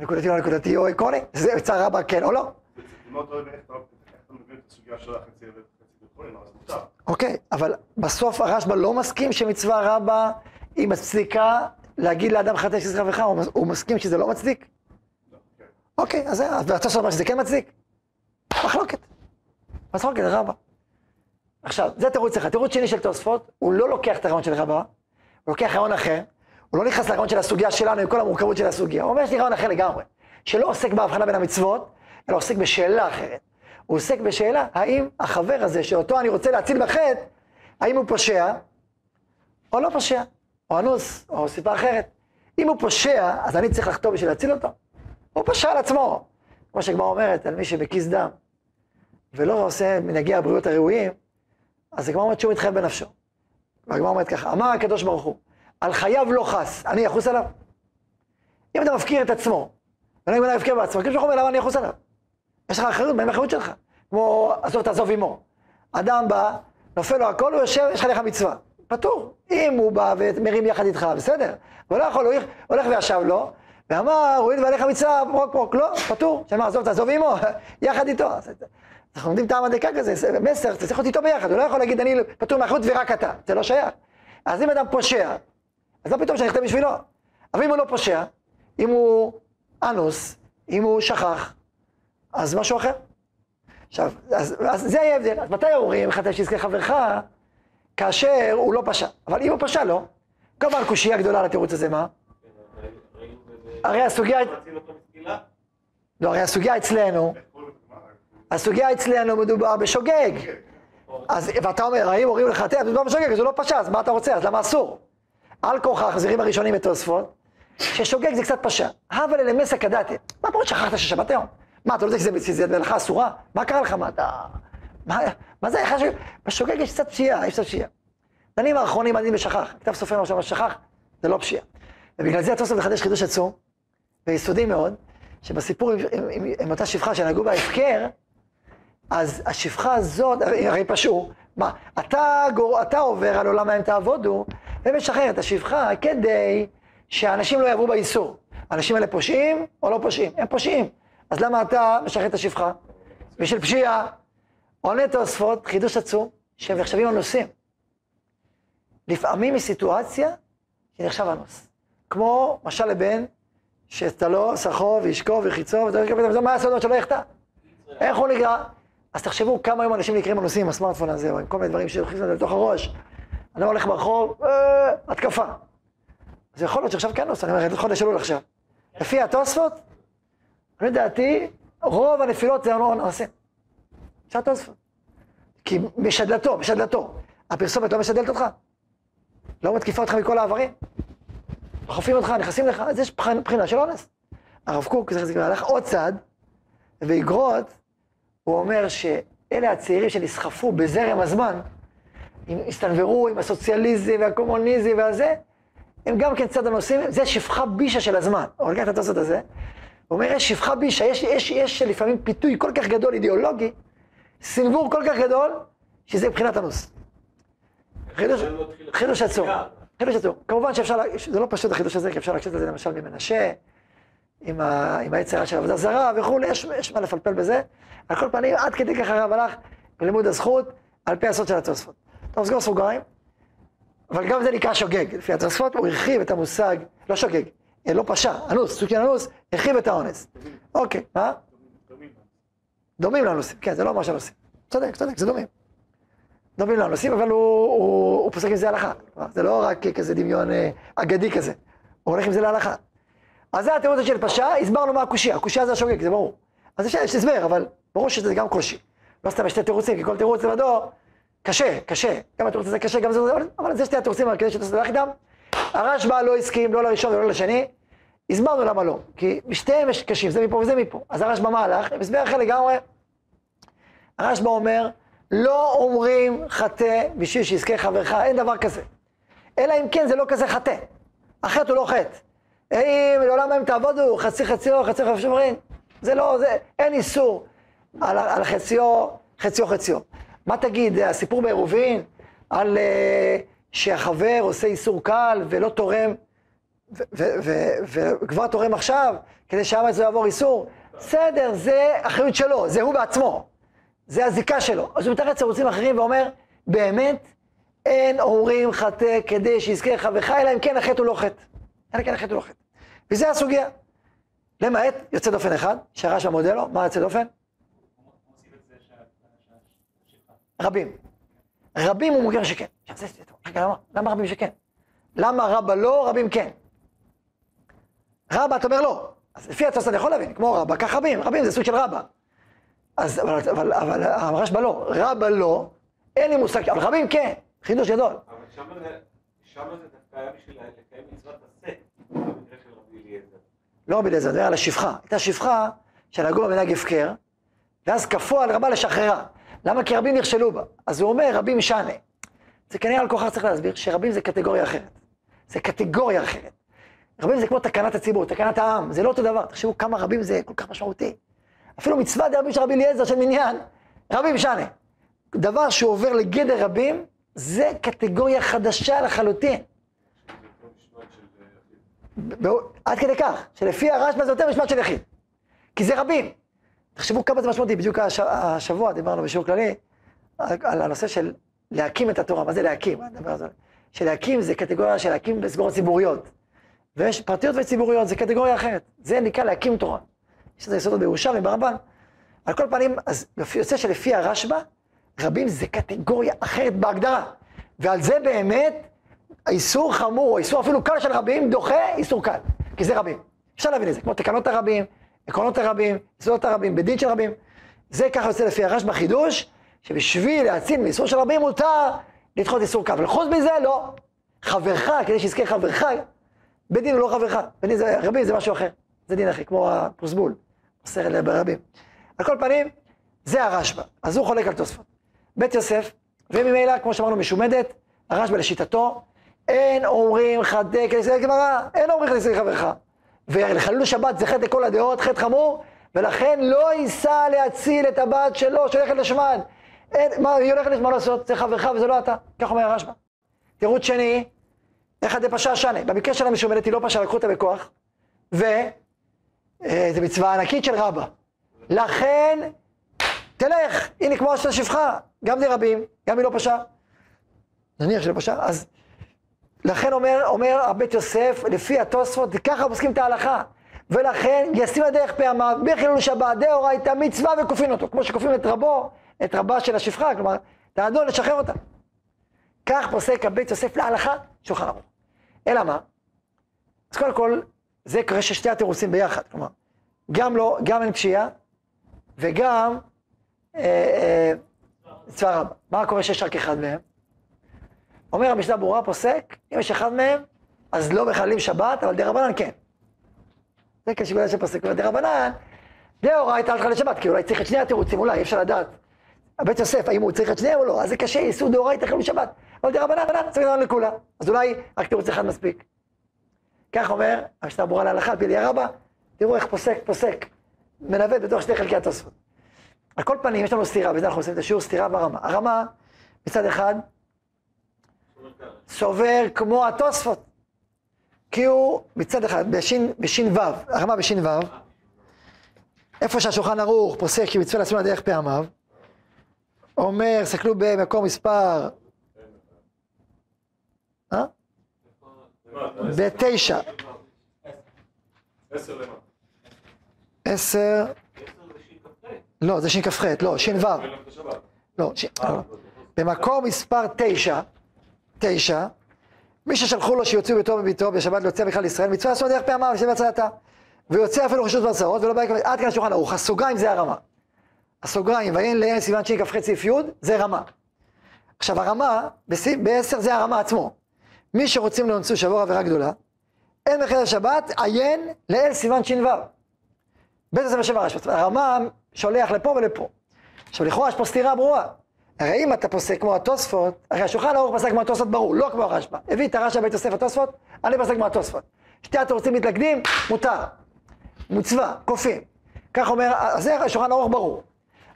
[SPEAKER 1] נקודתי לא נקודתי או עקרוני. זה מצווה רבה כן או לא. אוקיי, אבל בסוף הרשב"א לא מסכים שמצווה רבה היא מצדיקה להגיד לאדם חטא שזה חברך, הוא מס- הוא מסכים שזה לא מצדיק?
[SPEAKER 3] לא.
[SPEAKER 1] אוקיי, אז זה- אז התוספות אומר שזה כן מצדיק? מחלוקת. מחלוקת, רבה. עכשיו, זה תירוץ אחד. תירוץ שני של תוספות, הוא לא לוקח את הרעיון של רבה, הוא לוקח רעיון אחר, הוא לא נכנס לרעיון של הסוגיה שלנו עם כל המורכבות של הסוגיה. הוא אומר, יש לי רעיון אחר לגמרי, שלא עוסק בהבחנה בין המצוות, אלא עוסק בשאלה אחרת. הוא עוסק בשאלה, האם החבר הזה, שאותו אני רוצה להציל בחטא, האם הוא פושע, או לא פושע, או אנוס, או סיבה אחרת. אם הוא פושע, אז אני צריך לחתום בשביל להציל אותו. הוא פשע על עצמו. כמו שהגמרא אומרת, על מי שבכיס דם, ולא עושה מנהגי הבריאות הראויים, אז הגמרא אומרת שהוא מתחייב בנפשו. והגמרא אומרת ככה, אמר הקדוש ברוך הוא, על חייו לא חס, אני אחוס עליו. אם אתה מפקיר את עצמו, אם אתה מפקיר בעצמו, הקדוש ברוך הוא אומר, למה אני אחוס עליו? יש לך אחריות, מה עם האחריות שלך? כמו, עזוב תעזוב עמו. אדם בא, נופל לו הכל, הוא יושב, יש לך לך מצווה. פטור. אם הוא בא ומרים יחד איתך, בסדר. הוא לא יכול, הוא הולך וישב לו, ואמר, הואיל ועליך מצווה, פרוק פרוק, לא, פטור. שאמר, עזוב תעזוב עמו, [LAUGHS] יחד איתו. אנחנו לומדים טעם הדקה כזה, זה מסר, אתה צריך להיות איתו ביחד, הוא לא יכול להגיד, אני פטור מאחריות ורק אתה, זה לא שייך. אז אם אדם פושע, אז לא פתאום שאני אכתב בשבילו. אבל אם הוא לא פושע, אם הוא אנוס, אם הוא שכח, אז משהו אחר. עכשיו, אז, אז זה יהיה הבדל. אז מתי אומרים, חטא שיזכה חברך, כאשר הוא לא פשע. אבל אם הוא פשע, לא. כמובן, קושייה גדולה על התירוץ הזה, מה? הרי הסוגיה? לא, הרי הסוגיה אצלנו? הסוגיה אצלנו מדובר בשוגג. אז, ואתה אומר, האם הורים לך, תראה, מדובר בשוגג, אז הוא לא פשע, אז מה אתה רוצה, אז למה אסור? על כורחה, החזירים הראשונים בתוספות, ששוגג זה קצת פשע. הווה ללמסה כדתי. מה פה שכחת ששבת היום? מה, אתה לא יודע שזה מלאכה אסורה? מה קרה לך? מה אתה... מה, מה זה איך שוגג? בשוגג יש קצת פשיעה, יש קצת פשיעה. דנים האחרונים הדין בשכח. כתב סופר עכשיו שכח, זה לא פשיעה. ובגלל זה התוספות מחדש חידוש עצום, ויסודי מאוד, שבסיפור עם, עם, עם, עם אותה שפחה שנהגו בה הפקר, אז השפחה הזאת, הרי פשעו, מה, אתה, גור, אתה עובר על עולם ההם תעבודו, ומשחרר את השפחה כדי שאנשים לא יעברו באיסור. האנשים האלה פושעים או לא פושעים? הם פושעים. אז למה אתה משחרר את השפחה? בשביל פשיעה. עונה תוספות, חידוש עצום, שהם נחשבים אנוסים. לפעמים היא סיטואציה שנחשב אנוס. כמו משל לבן, שתלו, שכו וישקו וחיצו, ואתה יקבל את זה, מה הסודות שלא יחטא? איך הוא נקרא? אז תחשבו כמה היום אנשים נקראים אנוסים עם הסמארטפון הזה, או עם כל מיני דברים את זה לתוך הראש. אדם הולך ברחוב, אה, התקפה. אז יכול להיות שעכשיו כן עושה, אני אומר, חודש אלול עכשיו. לפי התוספות, אני לדעתי, רוב הנפילות זה אנסים. זה התוספות. כי משדלתו, משדלתו. הפרסומת לא משדלת אותך? לא מתקיפה אותך מכל העברים? דוחפים אותך, נכנסים לך, אז יש בחינה של אונס. הרב קוק, זכר זכר, הלך עוד צעד, באגרות, הוא אומר שאלה הצעירים שנסחפו בזרם הזמן, הם הסתנוורו עם הסוציאליזם והקומוניזם והזה, הם גם כן צד הנושאים, זה שפחה בישה של הזמן. הוא לקח את התוספות הזה, הוא אומר, יש שפחה בישה, יש, יש, יש לפעמים פיתוי כל כך גדול אידיאולוגי, סנוור כל כך גדול, שזה מבחינת הנוס. חידוש, חידוש עצום. חידוש עצום. כמובן שאפשר, זה לא פשוט החידוש הזה, כי אפשר להקשיב את זה למשל ממנשה, עם, ה, עם היצרה של עבודה זרה וכולי, יש, יש מה לפלפל בזה. על כל פנים, עד כדי כך הרב הלך בלימוד הזכות, על פי הסוד של התוספות. טוב, סגור סוגריים, אבל גם זה נקרא שוגג. לפי התוספות הוא הרחיב את המושג, לא שוגג, אה, לא פשע, אנוס, סוג של אנוס, הרחיב את האונס. אוקיי, מה? דומים לאנוסים, כן, זה לא ממש אנוסים. צודק, צודק, זה דומים. דומים לאנוסים, אבל הוא, הוא, הוא פוסק עם זה הלכה. זה לא רק כזה דמיון אה, אגדי כזה, הוא הולך עם זה להלכה. אז זה התירוץ של פשע, הסברנו מה הקושייה, הקושייה זה השוגג, זה ברור. אז יש, הסבר, אבל ברור שזה גם קושי. לא סתם יש שתי תירוצים, כי כל תירוץ לבדו קשה, קשה. גם התירוץ הזה קשה, גם זה, אבל, אבל זה שתי התירוצים המרכזיים שתסתכל איתם. הרשב"א לא הסכים, לא לראשון ולא לשני. הסברנו למה לא, כי שתיהם יש קשים, זה מפה וזה מפה. אז הרשב"א מה הלך? עם הסבר אחר לגמרי. הרשב"א אומר, לא אומרים חטא בשביל שיזכה חברך, אין דבר כזה. אלא אם כן זה לא כזה חטא. החטא הוא לא חטא. אם לעולם הם תעבודו, חצי חציו, חצי חצי שומרים. זה לא, זה, אין איסור על, על חציו, חציו חציו. מה תגיד, הסיפור בעירובין, על uh, שהחבר עושה איסור קל ולא תורם, וכבר תורם עכשיו, כדי שהאמץ לא יעבור איסור? בסדר, זה אחריות שלו, זה הוא בעצמו. זה הזיקה שלו. אז הוא מתרץ ערוצים אחרים ואומר, באמת, אין אומרים חטא כדי שיזכה חברך, אלא אם כן החטא הוא לא חטא. אלא אם כן החטא הוא לא חטא. וזה הסוגיה. למעט יוצא דופן אחד, שהרשב"א מודה לו, מה יוצא דופן? רבים. רבים הוא מוגר שכן. למה, רבים שכן? למה רבא לא, רבים כן? רבא, אתה אומר לא. אז לפי התוספות אני יכול להבין, כמו רבא, כך רבים, רבים זה סוג של רבא. אז, אבל, אבל, אבל הרשב"א לא, רבא לא, אין לי מושג, אבל רבים כן, חידוש גדול.
[SPEAKER 2] אבל זה, שמה זה דווקא היה בשביל לקיים מצוות עשה, במקרה של רבי אליעזר.
[SPEAKER 1] לא רבי אליעזר, זה היה על השפחה. הייתה שפחה שנהגו מנהג הפקר, ואז כפו על רבה לשחררה. למה? כי רבים נכשלו בה. אז הוא אומר, רבים שנה. זה כנראה על כוכר צריך להסביר שרבים זה קטגוריה אחרת. זה קטגוריה אחרת. רבים זה כמו תקנת הציבור, תקנת העם, זה לא אותו דבר. תחשבו כמה רבים זה כל כך משמעותי. אפילו מצווה דרבים של רבי אליעזר של מניין, רבים שנה. דבר שהוא עובר לגדר רבים, זה קטגוריה חדשה לחלוטין. עד כדי כך, שלפי הרשב"א זה יותר משמעת של יחיד. כי זה רבים. תחשבו כמה זה משמעותי, בדיוק הש- השבוע דיברנו בשיעור כללי על הנושא של להקים את התורה, מה זה להקים? זה. שלהקים זה קטגוריה של להקים בסגורות ציבוריות. ויש פרטיות וציבוריות, זה קטגוריה אחרת. זה נקרא להקים תורה. יש לזה יסודות בירושלמי, ברמב"ן. על כל פנים, אז יוצא שלפי הרשב"א, רבים זה קטגוריה אחרת בהגדרה. ועל זה באמת, האיסור חמור, או איסור אפילו קל של רבים, דוחה איסור קל. כי זה רבים. אפשר להבין את זה, כמו תקנות הרבים, עקרונות הרבים, יסודות הרבים, בדין של רבים. זה ככה יוצא לפי הרשב"א חידוש, שבשביל להציל מאיסור של רבים מותר לדחות איסור כף. וחוץ מזה, לא. חברך, כדי שיזכה חברך, בית דין הוא לא חברך, בית דין זה, רבים זה משהו אחר. זה דין אחר, כמו הפוסבול, בסרט ברבים. על כל פנים, זה הרשב"א, אז הוא חולק על תוספות. בית יוסף, וממילא, כמו שאמרנו, משומדת, הרשב"א לשיטתו, אין אומרים חטא כניסי גמרא, אין אומרים חטא כניסי חברך. ולחלול שבת זה חטא לכל הדעות, חטא חמור, ולכן לא ייסע להציל את הבת שלו שהולכת לשמן. אין, מה, היא הולכת לשמן לעשות? זה חברך וזה לא אתה. כך אומר הרשב"א. תירוץ שני, איך דפשע שנה. במקרה של המשומדת היא לא פשעה, לקחו אותה בכוח, וזו מצווה ענקית של רבא. לכן, תלך, הנה כמו עשתה שפחה, גם זה רבים, גם היא לא פשעה. נניח שלא פשעה, אז לכן אומר, אומר הבית יוסף, לפי התוספות, ככה פוסקים את ההלכה. ולכן ישים הדרך פעמיו, בחילול שבת, דאורייתא מצווה וכופין אותו, כמו שכופים את רבו, את רבה של השפחה, כלומר, את האדון לשחרר אותה. כך פוסק הבית יוסף להלכה, שולחן ערוך. אלא מה? אז קודם כל, זה קורה ששתי התירוצים ביחד, כלומר, גם לא, גם אין פשיעה, וגם אה, אה, צבא רבא. מה קורה שיש רק אחד מהם? אומר המשנה ברורה פוסק, אם יש אחד מהם, אז לא מחללים שבת, אבל דרבנן כן. זה כשבגלל שפוסק, אבל דרבנן, דאורייתא אל תחלל שבת, כי אולי צריך את שני התירוצים, אולי, אי אפשר לדעת. הבית יוסף, האם הוא צריך את שניהם או לא, אז זה קשה, איסור דאורייתא חילול שבת. אבל דרבנן, רבנן, צריך לדעת לכולם. אז אולי רק תירוץ אחד מספיק. כך אומר המשנה ברורה להלכה, על פי אליה רבה, תראו איך פוסק, פוסק, מנווט בתוך שני חלקי התוספות. על כל פנים, יש לנו סתירה, בזה אנחנו עושים את השיעור סתירה ברמה. הרמה, מצד אחד, סובר כמו התוספות. כי הוא מצד אחד, בשין, בשין וו, הרמה בשין וו, איפה שהשולחן ערוך פוסק שמצווה לעצמו לדרך פעמיו, אומר, סתכלו במקום מספר, בתשע,
[SPEAKER 7] עשר
[SPEAKER 1] לא, זה שכ"ח, לא, ש"ו,
[SPEAKER 7] להם.
[SPEAKER 1] לא, לא. במקום מספר תשע, תשע, מי ששלחו לו שיוציאו ביתו מביתו בשבת להוציא בכלל לישראל, מצווה לעשות דרך פעמיו לשם הצלתה. ויוצא אפילו רשות ועצרות ולא בא עד כאן השולחן ערוך. הסוגריים זה הרמה. הסוגריים, ויהן לעין סימן שכ"ח סעיף י', זה רמה. עכשיו הרמה, בעשר זה הרמה עצמו. מי שרוצים לאונסו שעבור עבירה גדולה, אין בחדר שבת, עיין לאל סימן ש"ו. בית הספר שם הרשב"א. הרמה שולח לפה ולפה. עכשיו לכאורה יש פה סתירה ברורה. הרי אם אתה פוסק כמו התוספות, הרי השולחן ערוך פסק כמו התוספות ברור, לא כמו הרשב"א. הביא את הרשב"א בית יוסף התוספות, אני פסק כמו התוספות. שתי התירוצים מתלכדים, מותר. מצווה, כופים. כך אומר, אז זה השולחן ערוך ברור.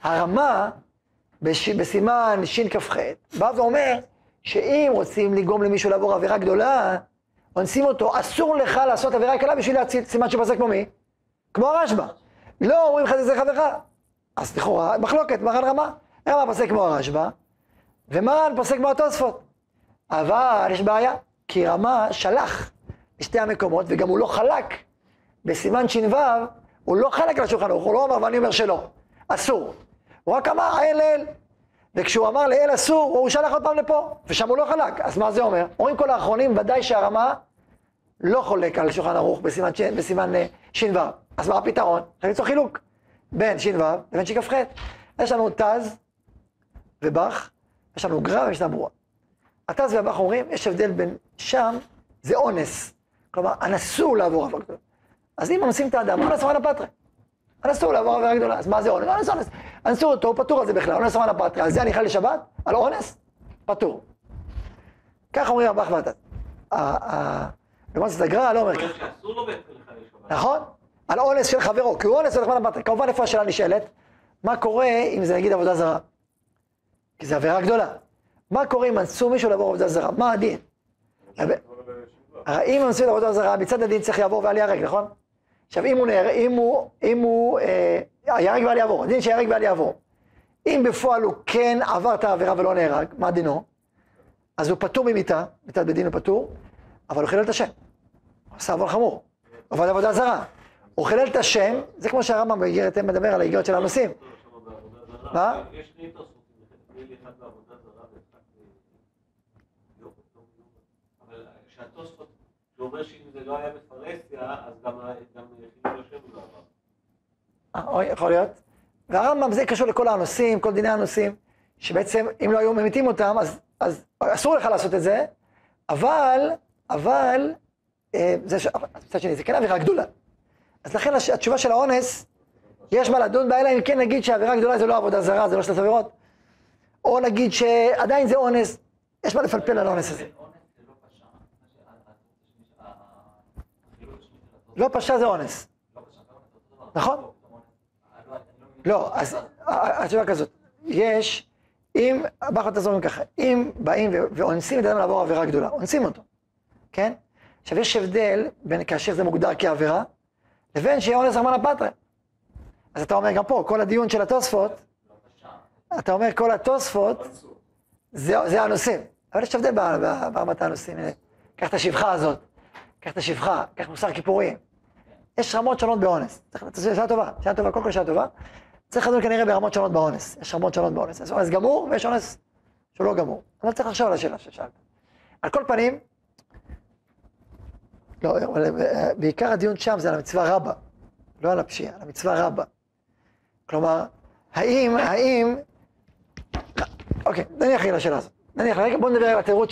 [SPEAKER 1] הרמה, בש, בסימן שכ"ח, בא ואומר שאם רוצים לגרום למישהו לעבור עבירה גדולה, אונסים אותו, אסור לך לעשות עבירה קלה בשביל להציל סימן שפסק כמו מי? כמו הרשב"א. לא אומרים לך זה חברך. אז לכאורה, מחלוקת, מרן רמה. רמה פוסק כמו הרשב"א, ומרן פוסק כמו התוספות. אבל יש בעיה, כי רמה שלח לשתי המקומות, וגם הוא לא חלק. בסימן ש"ו, הוא לא חלק על השולחן ערוך, הוא לא אמר ואני אומר שלא. אסור. הוא רק אמר אל אל. וכשהוא אמר לאל אסור, הוא שלח עוד פעם לפה, ושם הוא לא חלק. אז מה זה אומר? אומרים כל האחרונים, ודאי שהרמה לא חולק על שולחן ערוך בסימן, ש- בסימן אה, ש"ו. אז מה הפתרון? צריך למצוא חילוק בין ש"ו לבין שכ"ח. יש לנו תז ובח, יש לנו גר"א ויש לנו ברורה. התז והבח אומרים, יש הבדל בין שם, זה אונס. כלומר, אנסו לעבור גדולה. אז אם אונסים את האדם, אונס רמנה פטרי. אנסו לעבור עבירה גדולה. אז מה זה אונס? אונס, אונס. אנסו אותו, הוא פטור על זה בכלל, אונס רמנה פטרי. על זה אני חי לשבת? על אונס? פטור. כך אומרים והתז. לעומת זאת הגר"א לא אומר ככה. נכון? על אונס של חברו, כי הוא אונס של רחמנא פטרי. כמובן, איפה השאלה נשאלת? מה קורה אם זה נגיד עבודה זרה? כי זו עבירה גדולה. מה קורה אם אנסו מישהו לעבור עבודה זרה? מה הדין? אם אנסו לעבודה זרה, מצד הדין צריך לעבור ואל ייהרג, נכון? עכשיו, אם הוא נהרג, אם הוא, אם הוא, אה, ייהרג ואל יעבור, הדין שיהרג ואל יעבור. אם בפועל הוא כן עבר את העבירה ולא נהרג, מה דינו? אז הוא פטור ממיתה, מצד בדין הוא פטור, אבל הוא חילל את השם. הוא עשה עוון חמור. עבד עבודה זרה. הוא חילל את השם, זה כמו שהרמב"ם מדבר על האיגרת של הנושאים. מה?
[SPEAKER 2] יש שני תוספות, נדמה לי אחד בעבודה זרה ואחד ב- יום, יום, יום. אבל זה לא הוא לא עבר.
[SPEAKER 1] אה, יכול להיות. והרמב"ם זה קשור לכל הנושאים, כל דיני הנושאים, שבעצם אם לא היו ממיתים אותם, אז, אז אסור לך לעשות את זה, אבל, אבל, אה, זה, מצד שני, זה כן עבירה גדולה. אז לכן הש- התשובה של האונס, יש מה לדון בה, אלא אם כן נגיד שהעבירה גדולה זה לא עבודה זרה, זה לא שלוש עבירות, או נגיד שעדיין זה אונס, יש מה לפלפל על האונס הזה. לא פשע זה אונס. נכון? לא, אז התשובה כזאת, יש, אם, באחת הזאת אומרים ככה, אם באים ואונסים את האדם לעבור עבירה גדולה, אונסים אותו, כן? עכשיו יש הבדל בין כאשר זה מוגדר כעבירה, לבין שיהיה אונס רמנה פטרה. אז אתה אומר גם פה, כל הדיון של התוספות, אתה אומר כל התוספות, זה, הנושאים. אבל יש הבדל ברמת הנושאים. קח את השפחה הזאת, קח את השפחה, קח מוסר כיפורים. יש רמות שונות באונס. זו שאלה טובה, שאלה טובה, קודם כל שאלה טובה. צריך לדון כנראה ברמות שונות באונס. יש רמות שונות באונס. יש אונס גמור ויש אונס שהוא לא גמור. אבל צריך לחשוב על השאלה ששאלת. על כל פנים, לא, אבל אה, בעיקר הדיון שם זה על המצווה רבה, לא על הפשיעה, על המצווה רבה. כלומר, האם, האם, אוקיי, נניח רגע לשאלה הזאת. נניח רגע, בואו נדבר על התירוץ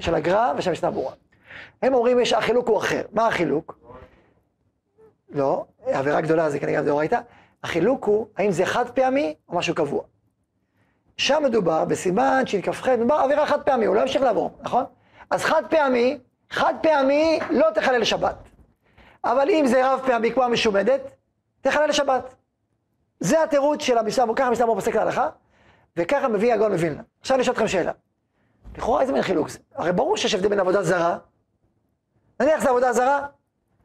[SPEAKER 1] של הגר"א ושל המשנה ברורה. הם אומרים יש, החילוק הוא אחר. מה החילוק? לא, עבירה גדולה זה כנראה דאורייתא. החילוק הוא, האם זה חד פעמי או משהו קבוע. שם מדובר, בסימן שכ"ח, מדובר עבירה חד פעמי, הוא לא ימשיך לעבור, נכון? אז חד פעמי, חד פעמי לא תחלל לשבת. אבל אם זה רב פעמי כמו המשומדת, תחלל לשבת. זה התירוץ של המשנה, ככה המשנה ברורה פוסק להלכה, וככה מביא הגאון מווילנה. עכשיו אני אשאל אתכם שאלה. לכאורה איזה מין חילוק זה? הרי ברור שיש הבדל בין עבודה זרה, נניח זה עבודה זרה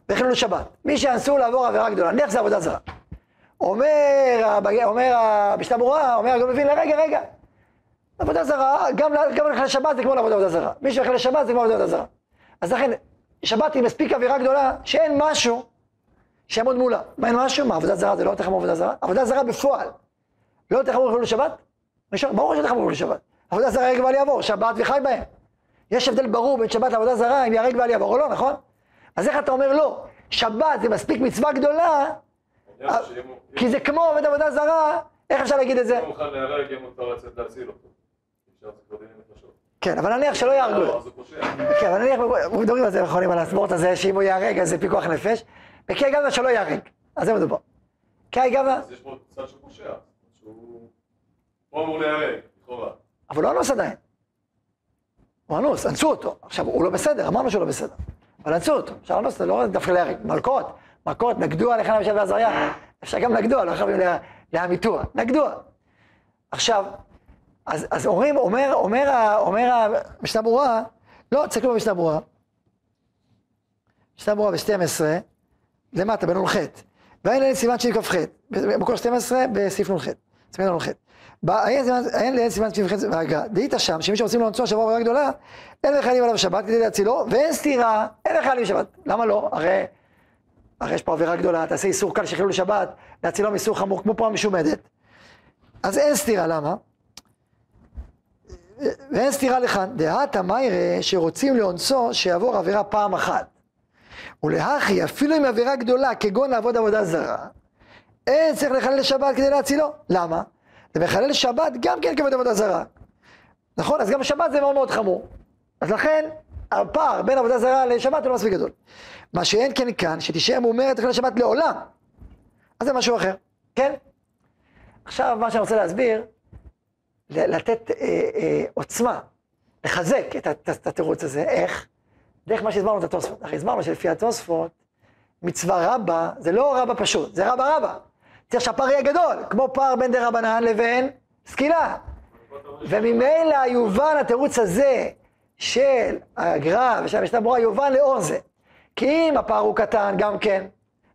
[SPEAKER 1] וחילול שבת. מי שאסור לעבור עבירה גדולה, נניח זה עבודה זרה. אומר, אומר המשנה ברורה, אומר הגאון מווילנה, רגע, רגע. עבודה זרה, גם, גם ללכת לשבת זה כמו לעבוד עבודה זרה. מי שהולך לשבת זה כמו לעבוד עבודה זרה. אז לכן, שבת היא מספיק עבירה גדולה, שאין משהו שיעמוד מולה. מה אין משהו? מה, עבודה זרה זה לא יותר חמור עבודה זרה? עבודה זרה בפועל. לא יותר חמור חילול שבת? ברור שיותר חמור חילול שבת. עבודה זרה ואל יעבור, שבת וחי בהם. יש הבדל ברור בין שבת לעבודה זרה, אם יהרג ואל יעבור או לא, נכון? אז איך אתה אומר לא? שבת זה מספיק מצווה גדולה,
[SPEAKER 7] הוא-
[SPEAKER 1] כי זה כמו עובד עבודה זרה, איך אפשר להגיד את זה? כן, אבל נניח שלא יהרגו.
[SPEAKER 7] לא.
[SPEAKER 1] כן, אבל נניח, מדברים על זה נכונים, על הספורט הזה, שאם הוא ייהרג אז זה פיקוח נפש, בקי גבנה שלא ייהרג, על זה מדובר. קי גבנה,
[SPEAKER 7] אז יש פה צד שהוא פושע. שהוא... הוא אמור להיהרג, לכאורה.
[SPEAKER 1] אבל הוא לא אנוס עדיין. הוא אנוס, אנסו אותו. עכשיו, הוא לא בסדר, אמרנו שהוא לא בסדר. אבל אנסו אותו. אפשר לאנוס אותו, לא דווקא להיהרג. מלקות, מכות, נגדו עליך למשל ועזריה. אפשר גם נגדוע, לא חייבים לה- להמיתוה. נגדוע. עכשיו, אז, אז אומרים, אומר, אומר, אומר המשנה ברורה, לא, תסתכלו במשנה ברורה. משנה ברורה ב-12, למטה, בנ"ח. להם סימן כ"ח, במקור 12 בסעיף נ"ח. סימן נ"ח. אין להם סימן שני כ"ח בהגה. דהית שם, שמי שרוצים לאנצו שבוע עבירה גדולה, אין מחיילים עליו שבת כדי להצילו, ואין סתירה, אין מחיילים שבת. למה לא? הרי, הרי יש פה עבירה גדולה, תעשה איסור קל שחילול שבת, להצילו מאיסור חמור כמו פה המשומדת. אז אין סתירה, למה? ואין סתירה לכאן, דהתא מיירא שרוצים לאונסו שיעבור עבירה פעם אחת. ולהכי, אפילו אם עבירה גדולה, כגון לעבוד עבודה זרה, אין צריך לחלל לשבת כדי להצילו. למה? זה מחלל שבת גם כן כעבוד עבודה זרה. נכון? אז גם שבת זה מאוד מאוד חמור. אז לכן, הפער בין עבודה זרה לשבת הוא לא מספיק גדול. מה שאין כן כאן, שתישאר מומרת לחלל שבת לעולם. אז זה משהו אחר, כן? עכשיו, מה שאני רוצה להסביר, לתת אה, אה, עוצמה, לחזק את התירוץ הזה, איך? דרך מה שהסברנו את התוספות. הרי הסברנו שלפי התוספות, מצווה רבה זה לא רבה פשוט, זה רבה רבה. צריך שהפער יהיה גדול, כמו פער בין דה רבנן לבין סקילה. וממילא יובן התירוץ הזה של הגר"א ושל המשנה ברורה, יובן לאור זה. כי אם הפער הוא קטן, גם כן,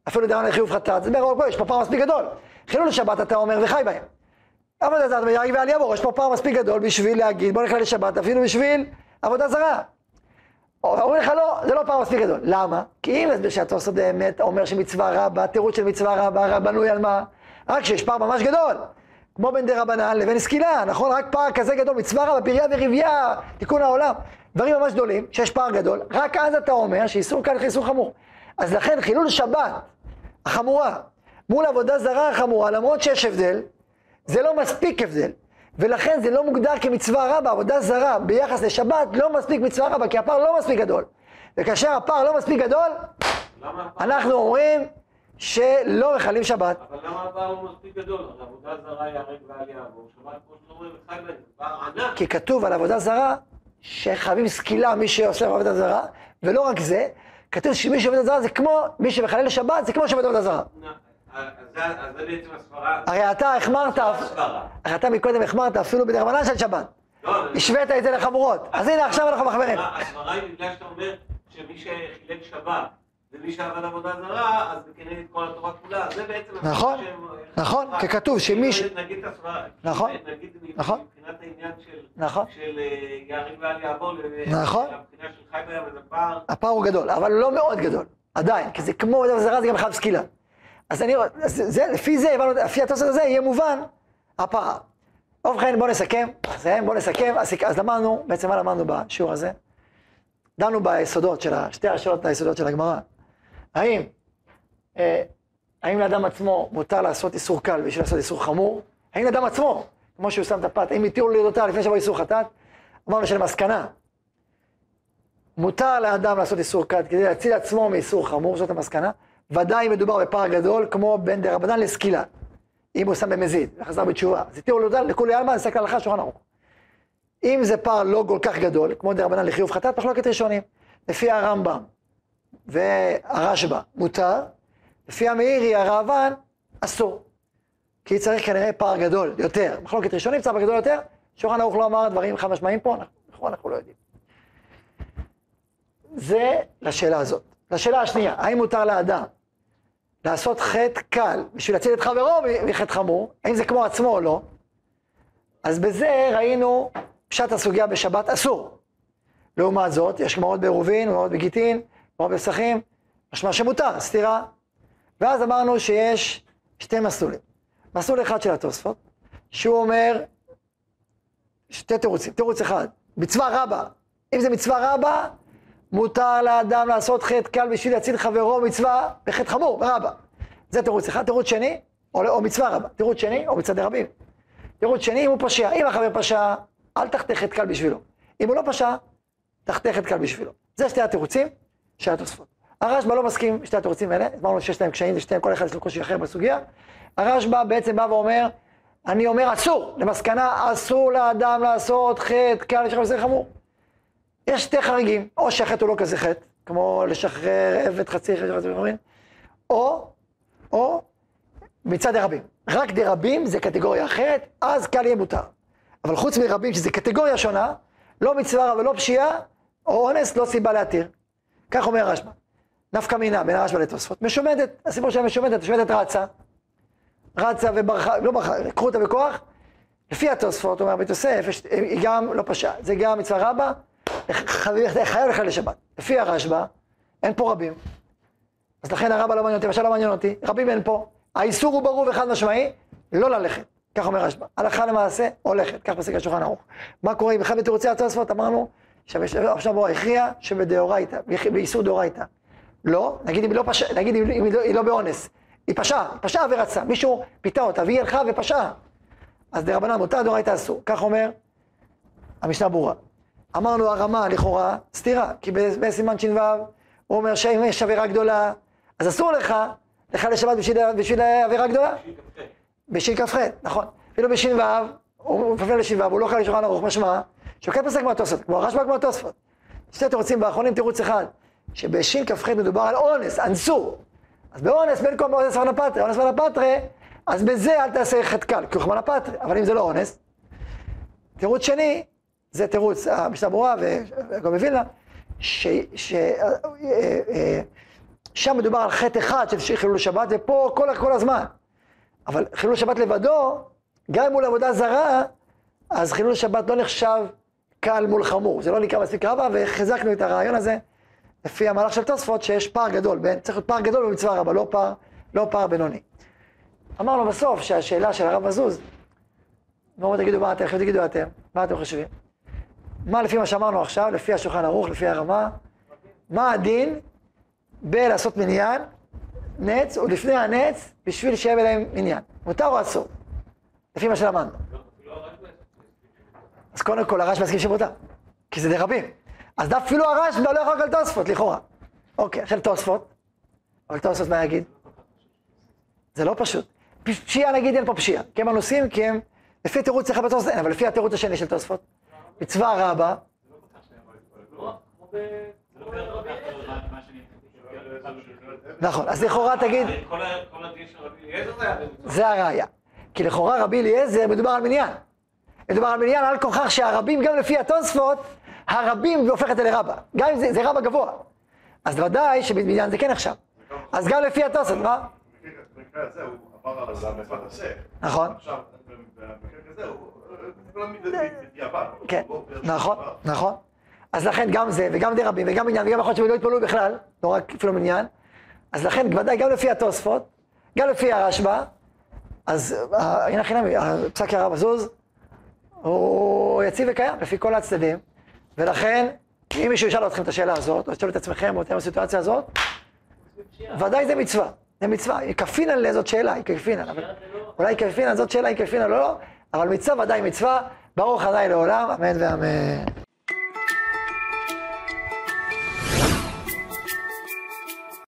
[SPEAKER 1] אפילו דרן לחיוב חטאת, זה ברור, יש פה פער מספיק גדול. חילול שבת אתה אומר וחי בהם. עבודה זרה, יעבור, יש פה פער מספיק גדול בשביל להגיד, בוא נלך לשבת, אפילו בשביל עבודה זרה. אומרים לך לא, זה לא פער מספיק גדול. למה? כי אם שהתוספות באמת אומר שמצווה רבה, תירוץ של מצווה רבה, רב בנוי על מה? רק כשיש פער ממש גדול. כמו בין דה רבנן לבין סקילה, נכון? רק פער כזה גדול, מצווה רבה, פריה ורבייה, תיקון העולם. דברים ממש גדולים, שיש פער גדול, רק אז אתה אומר שאיסור קל כאיסור חמור. אז לכן חילול שבת החמורה מול עבודה זרה החמורה, למרות שיש הבדל, זה לא מספיק הבדל. ולכן זה לא מוגדר כמצווה רבה, עבודה זרה ביחס לשבת לא מספיק מצווה רבה, כי הפער לא מספיק גדול. וכאשר הפער לא מספיק גדול, אנחנו אומרים שלא מחללים שבת.
[SPEAKER 2] אבל למה הפער הוא מספיק גדול? עבודה זרה ייהרג ואל יעבור, שבת כמו שאתם אומרים, אחד מהם, פער ענק.
[SPEAKER 1] כי כתוב על עבודה זרה, שחייבים סקילה מי שעושה עבודה זרה, ולא רק זה, כתוב שמי שעובד עבודה זרה זה כמו, מי שמחלל לשבת זה כמו שעובד עבודה זרה.
[SPEAKER 2] אז זה- אז זה בעצם הסברה.
[SPEAKER 1] הרי אתה החמרת,
[SPEAKER 2] הסברה.
[SPEAKER 1] הרי אתה מקודם החמרת אפילו בדרבנן של שבת.
[SPEAKER 2] לא,
[SPEAKER 1] השווית את זה לחמורות. אז הנה עכשיו אנחנו מחברים.
[SPEAKER 2] הסברה היא בגלל שאתה אומר שמי שחילק שבת ומי שעבד עבודה זרה, אז זה כנגד כל התורה כולה. זה בעצם...
[SPEAKER 1] נכון, נכון, כי כתוב שמי ש-
[SPEAKER 2] נגיד את הסברה...
[SPEAKER 1] נכון, נכון.
[SPEAKER 2] מבחינת העניין של...
[SPEAKER 1] נכון.
[SPEAKER 2] של אה, ייהרג ואל יעבור.
[SPEAKER 1] נכון. הפער הוא גדול, אבל לא מאוד גדול, עדיין, כי זה כמו עבודה זרה, זה גם חייב סקילה. אז אני, אז זה, לפי זה, הבנו, לפי התוספת הזה, יהיה מובן הפער. ובכן, בואו נסכם, נסיים, בואו נסכם. אז, אז למדנו, בעצם מה למדנו בשיעור הזה? דנו ביסודות של, שתי השאלות היסודות של הגמרא. האם, אה, האם לאדם עצמו מותר לעשות איסור קל בשביל לעשות איסור חמור? האם לאדם עצמו, כמו שהוא שם את הפת, האם התירו לידותיו לפני שבוא איסור חטאת? אמרנו שלמסקנה, מותר לאדם לעשות איסור קל כדי להציל עצמו מאיסור חמור, זאת המסקנה. ודאי מדובר בפער גדול, כמו בין דה רבנן לסקילה. אם הוא שם במזיד וחזר בתשובה, אז התירו לו לכולי עלמא, נסתכל הלכה שולחן ערוך. אם זה פער לא כל כך גדול, כמו דה רבנן לחיוב חטאת, מחלוקת ראשונים. לפי הרמב"ם והרשב"א מותר, לפי המאירי, הראב"ן, אסור. כי צריך כנראה פער גדול יותר. מחלוקת ראשונים, פער גדול יותר. שולחן ערוך לא אמר דברים חד משמעיים פה, נכון, אנחנו לא יודעים. זה לשאלה הזאת. לשאלה השנייה, האם מותר לאדם לעשות חטא קל בשביל להציל את חברו מחטא חמור, האם זה כמו עצמו או לא? אז בזה ראינו פשט הסוגיה בשבת אסור. לעומת זאת, יש גמרות בעירובין, גמרות בגיטין, גמרות בפסחים, משמע שמותר, סתירה. ואז אמרנו שיש שתי מסלולים. מסלול אחד של התוספות, שהוא אומר שתי תירוצים. תירוץ אחד, מצווה רבה. אם זה מצווה רבה, מותר לאדם לעשות חטא קל בשביל להציל חברו מצווה בחטא חמור, ברבה. זה תירוץ אחד. תירוץ שני, או, או מצווה רבה. תירוץ שני, או מצד רבים. תירוץ שני, אם הוא פושע. אם החבר פשע, אל תחטא חטא קל בשבילו. אם הוא לא פשע, תחטא חטא קל בשבילו. זה שתי התירוצים של התוספות. הרשב"א לא מסכים עם שתי התירוצים האלה, הסברנו שיש להם קשיים ושתיהם, כל אחד יש לו קושי אחר בסוגיה. הרשב"א בעצם בא ואומר, אני אומר אסור, למסקנה אסור לאדם לעשות חטא קל בסדר חמור. יש שתי חריגים, או שהחטא הוא לא כזה חטא, כמו לשחרר עבד חצי חטא חצי חמורים, או, או מצד דרבים. רק דרבים זה קטגוריה אחרת, אז קל יהיה מותר. אבל חוץ מרבים, שזה קטגוריה שונה, לא מצווה ולא פשיעה, או אונס, לא סיבה להתיר. כך אומר הרשב"א. נפקא מינה בין הרשב"א לתוספות. משומדת, הסיפור של המשומדת, המשומדת רצה. רצה וברחה, לא ברחה, לקחו אותה בכוח. לפי התוספות, אומר בית יוסף, היא גם לא פשעה, זה גם מצווה רבה, חייב לך לשבת. לפי הרשב"א, אין פה רבים. אז לכן הרבא לא מעניין אותי, למשל לא מעניין אותי, רבים אין פה. האיסור הוא ברור וחד משמעי, לא ללכת. כך אומר רשב"א. הלכה למעשה, הולכת. כך פסק השולחן ערוך. מה קורה אם אחד בתירוצי התוספות, אמרנו, עכשיו בוא, הכריע שבדאורייתא, באיסור דאורייתא. לא, נגיד אם היא לא פשעה, נגיד אם היא לא- היא לא באונס. היא פשעה, פשעה ורצה. מישהו פיתה אותה והיא הלכה ופשעה. אז דרבנן מותר, דאורייתא אסור. כך אומר המשנה ברורה. אמרנו הרמה לכאורה סתירה, כי בסימן ש"ו הוא אומר שאם יש עבירה גדולה, אז אסור לך לחלל שבת בשביל, בשביל עבירה גדולה. בש"כ, נכון. אפילו בש"ו, הוא מפנה לש"ו, הוא לא חייב לשולחן ערוך, משמע, שהוא כן פסק מהתוספות, כמו הרשב"א כמו התוספות. שתי תירוצים באחרונים, תירוץ אחד, שבש"כ מדובר על אונס, אנסו. אז באונס, בין כה באונס ורנה פטרי, אונס ורנה פטרי, אז בזה אל תעשה חטא קל, כי הוא חמנה פטרי, אבל אם זה לא אונס. תירוץ שני, זה תירוץ המשנה ברורה וגם מווילנה, ששם מדובר על חטא אחד של חילול שבת, ופה כל, כל הזמן. אבל חילול שבת לבדו, גם מול עבודה זרה, אז חילול שבת לא נחשב קל מול חמור. זה לא נקרא מספיק רבה, וחיזקנו את הרעיון הזה לפי המהלך של תוספות, שיש פער גדול בין, צריך להיות פער גדול במצווה רבה, לא פער, לא פער בינוני. אמרנו בסוף שהשאלה של הרב מזוז, בואו תגידו מה אתם, תגידו אתם, מה אתם חושבים? מה לפי מה שאמרנו עכשיו, לפי השולחן ערוך, לפי הרמה, מה הדין בלעשות מניין, נץ, ולפני הנץ, בשביל שיהיה בלהם מניין? מותר או אסור? לפי מה שלמדנו.
[SPEAKER 2] אפילו הרשב"א
[SPEAKER 1] אז קודם כל הרשב"א מסכים שמותר, כי זה די רבים. אז אפילו הרשב"א לא יכול על תוספות, לכאורה. אוקיי, עכשיו תוספות. אבל תוספות מה יגיד? זה לא פשוט. פשיעה נגיד אין פה פשיעה. כי הם אנוסים, כי הם, לפי התירוץ שלך בתוספות אין, אבל לפי התירוץ השני של תוספות. מצווה רבה. נכון, אז לכאורה תגיד,
[SPEAKER 2] זה
[SPEAKER 1] הראייה. כי לכאורה רבי אליעזר מדובר על מניין. מדובר על מניין על כוכך שהרבים, גם לפי התוספות, הרבים זה לרבה. גם אם זה, זה רבה גבוה. אז ודאי שבמניין זה כן נחשב. אז גם לפי התוספות, מה?
[SPEAKER 3] במקרה- הזה הוא עבר על.
[SPEAKER 1] נכון.
[SPEAKER 3] עכשיו, במקרה כזה הוא.
[SPEAKER 1] כן,
[SPEAKER 3] לא
[SPEAKER 1] נכון. נכון. אז לכן גם זה, וגם די רבים, וגם מניין, וגם יכול להיות שהם לא יתפללו בכלל, לא רק אפילו מניין. אז לכן, ודאי, גם לפי התוספות, גם לפי הרשב"א, אז אה, הנה חינם, פסק הרב הזוז, הוא יציב וקיים לפי כל הצדדים, ולכן, אם מישהו ישאל אתכם את השאלה הזאת, או תשאלו את עצמכם, או אתם בסיטואציה הזאת. ודאי זה מצווה, זה מצווה. כפינן לזאת שאלה, היא כפינן, אבל
[SPEAKER 6] פשיעה זה לא...
[SPEAKER 1] אולי כפינן זאת שאלה, היא כפינן או לא, אבל מצווה ודאי מצווה, ברוך ה' לעולם, אמן ואמן.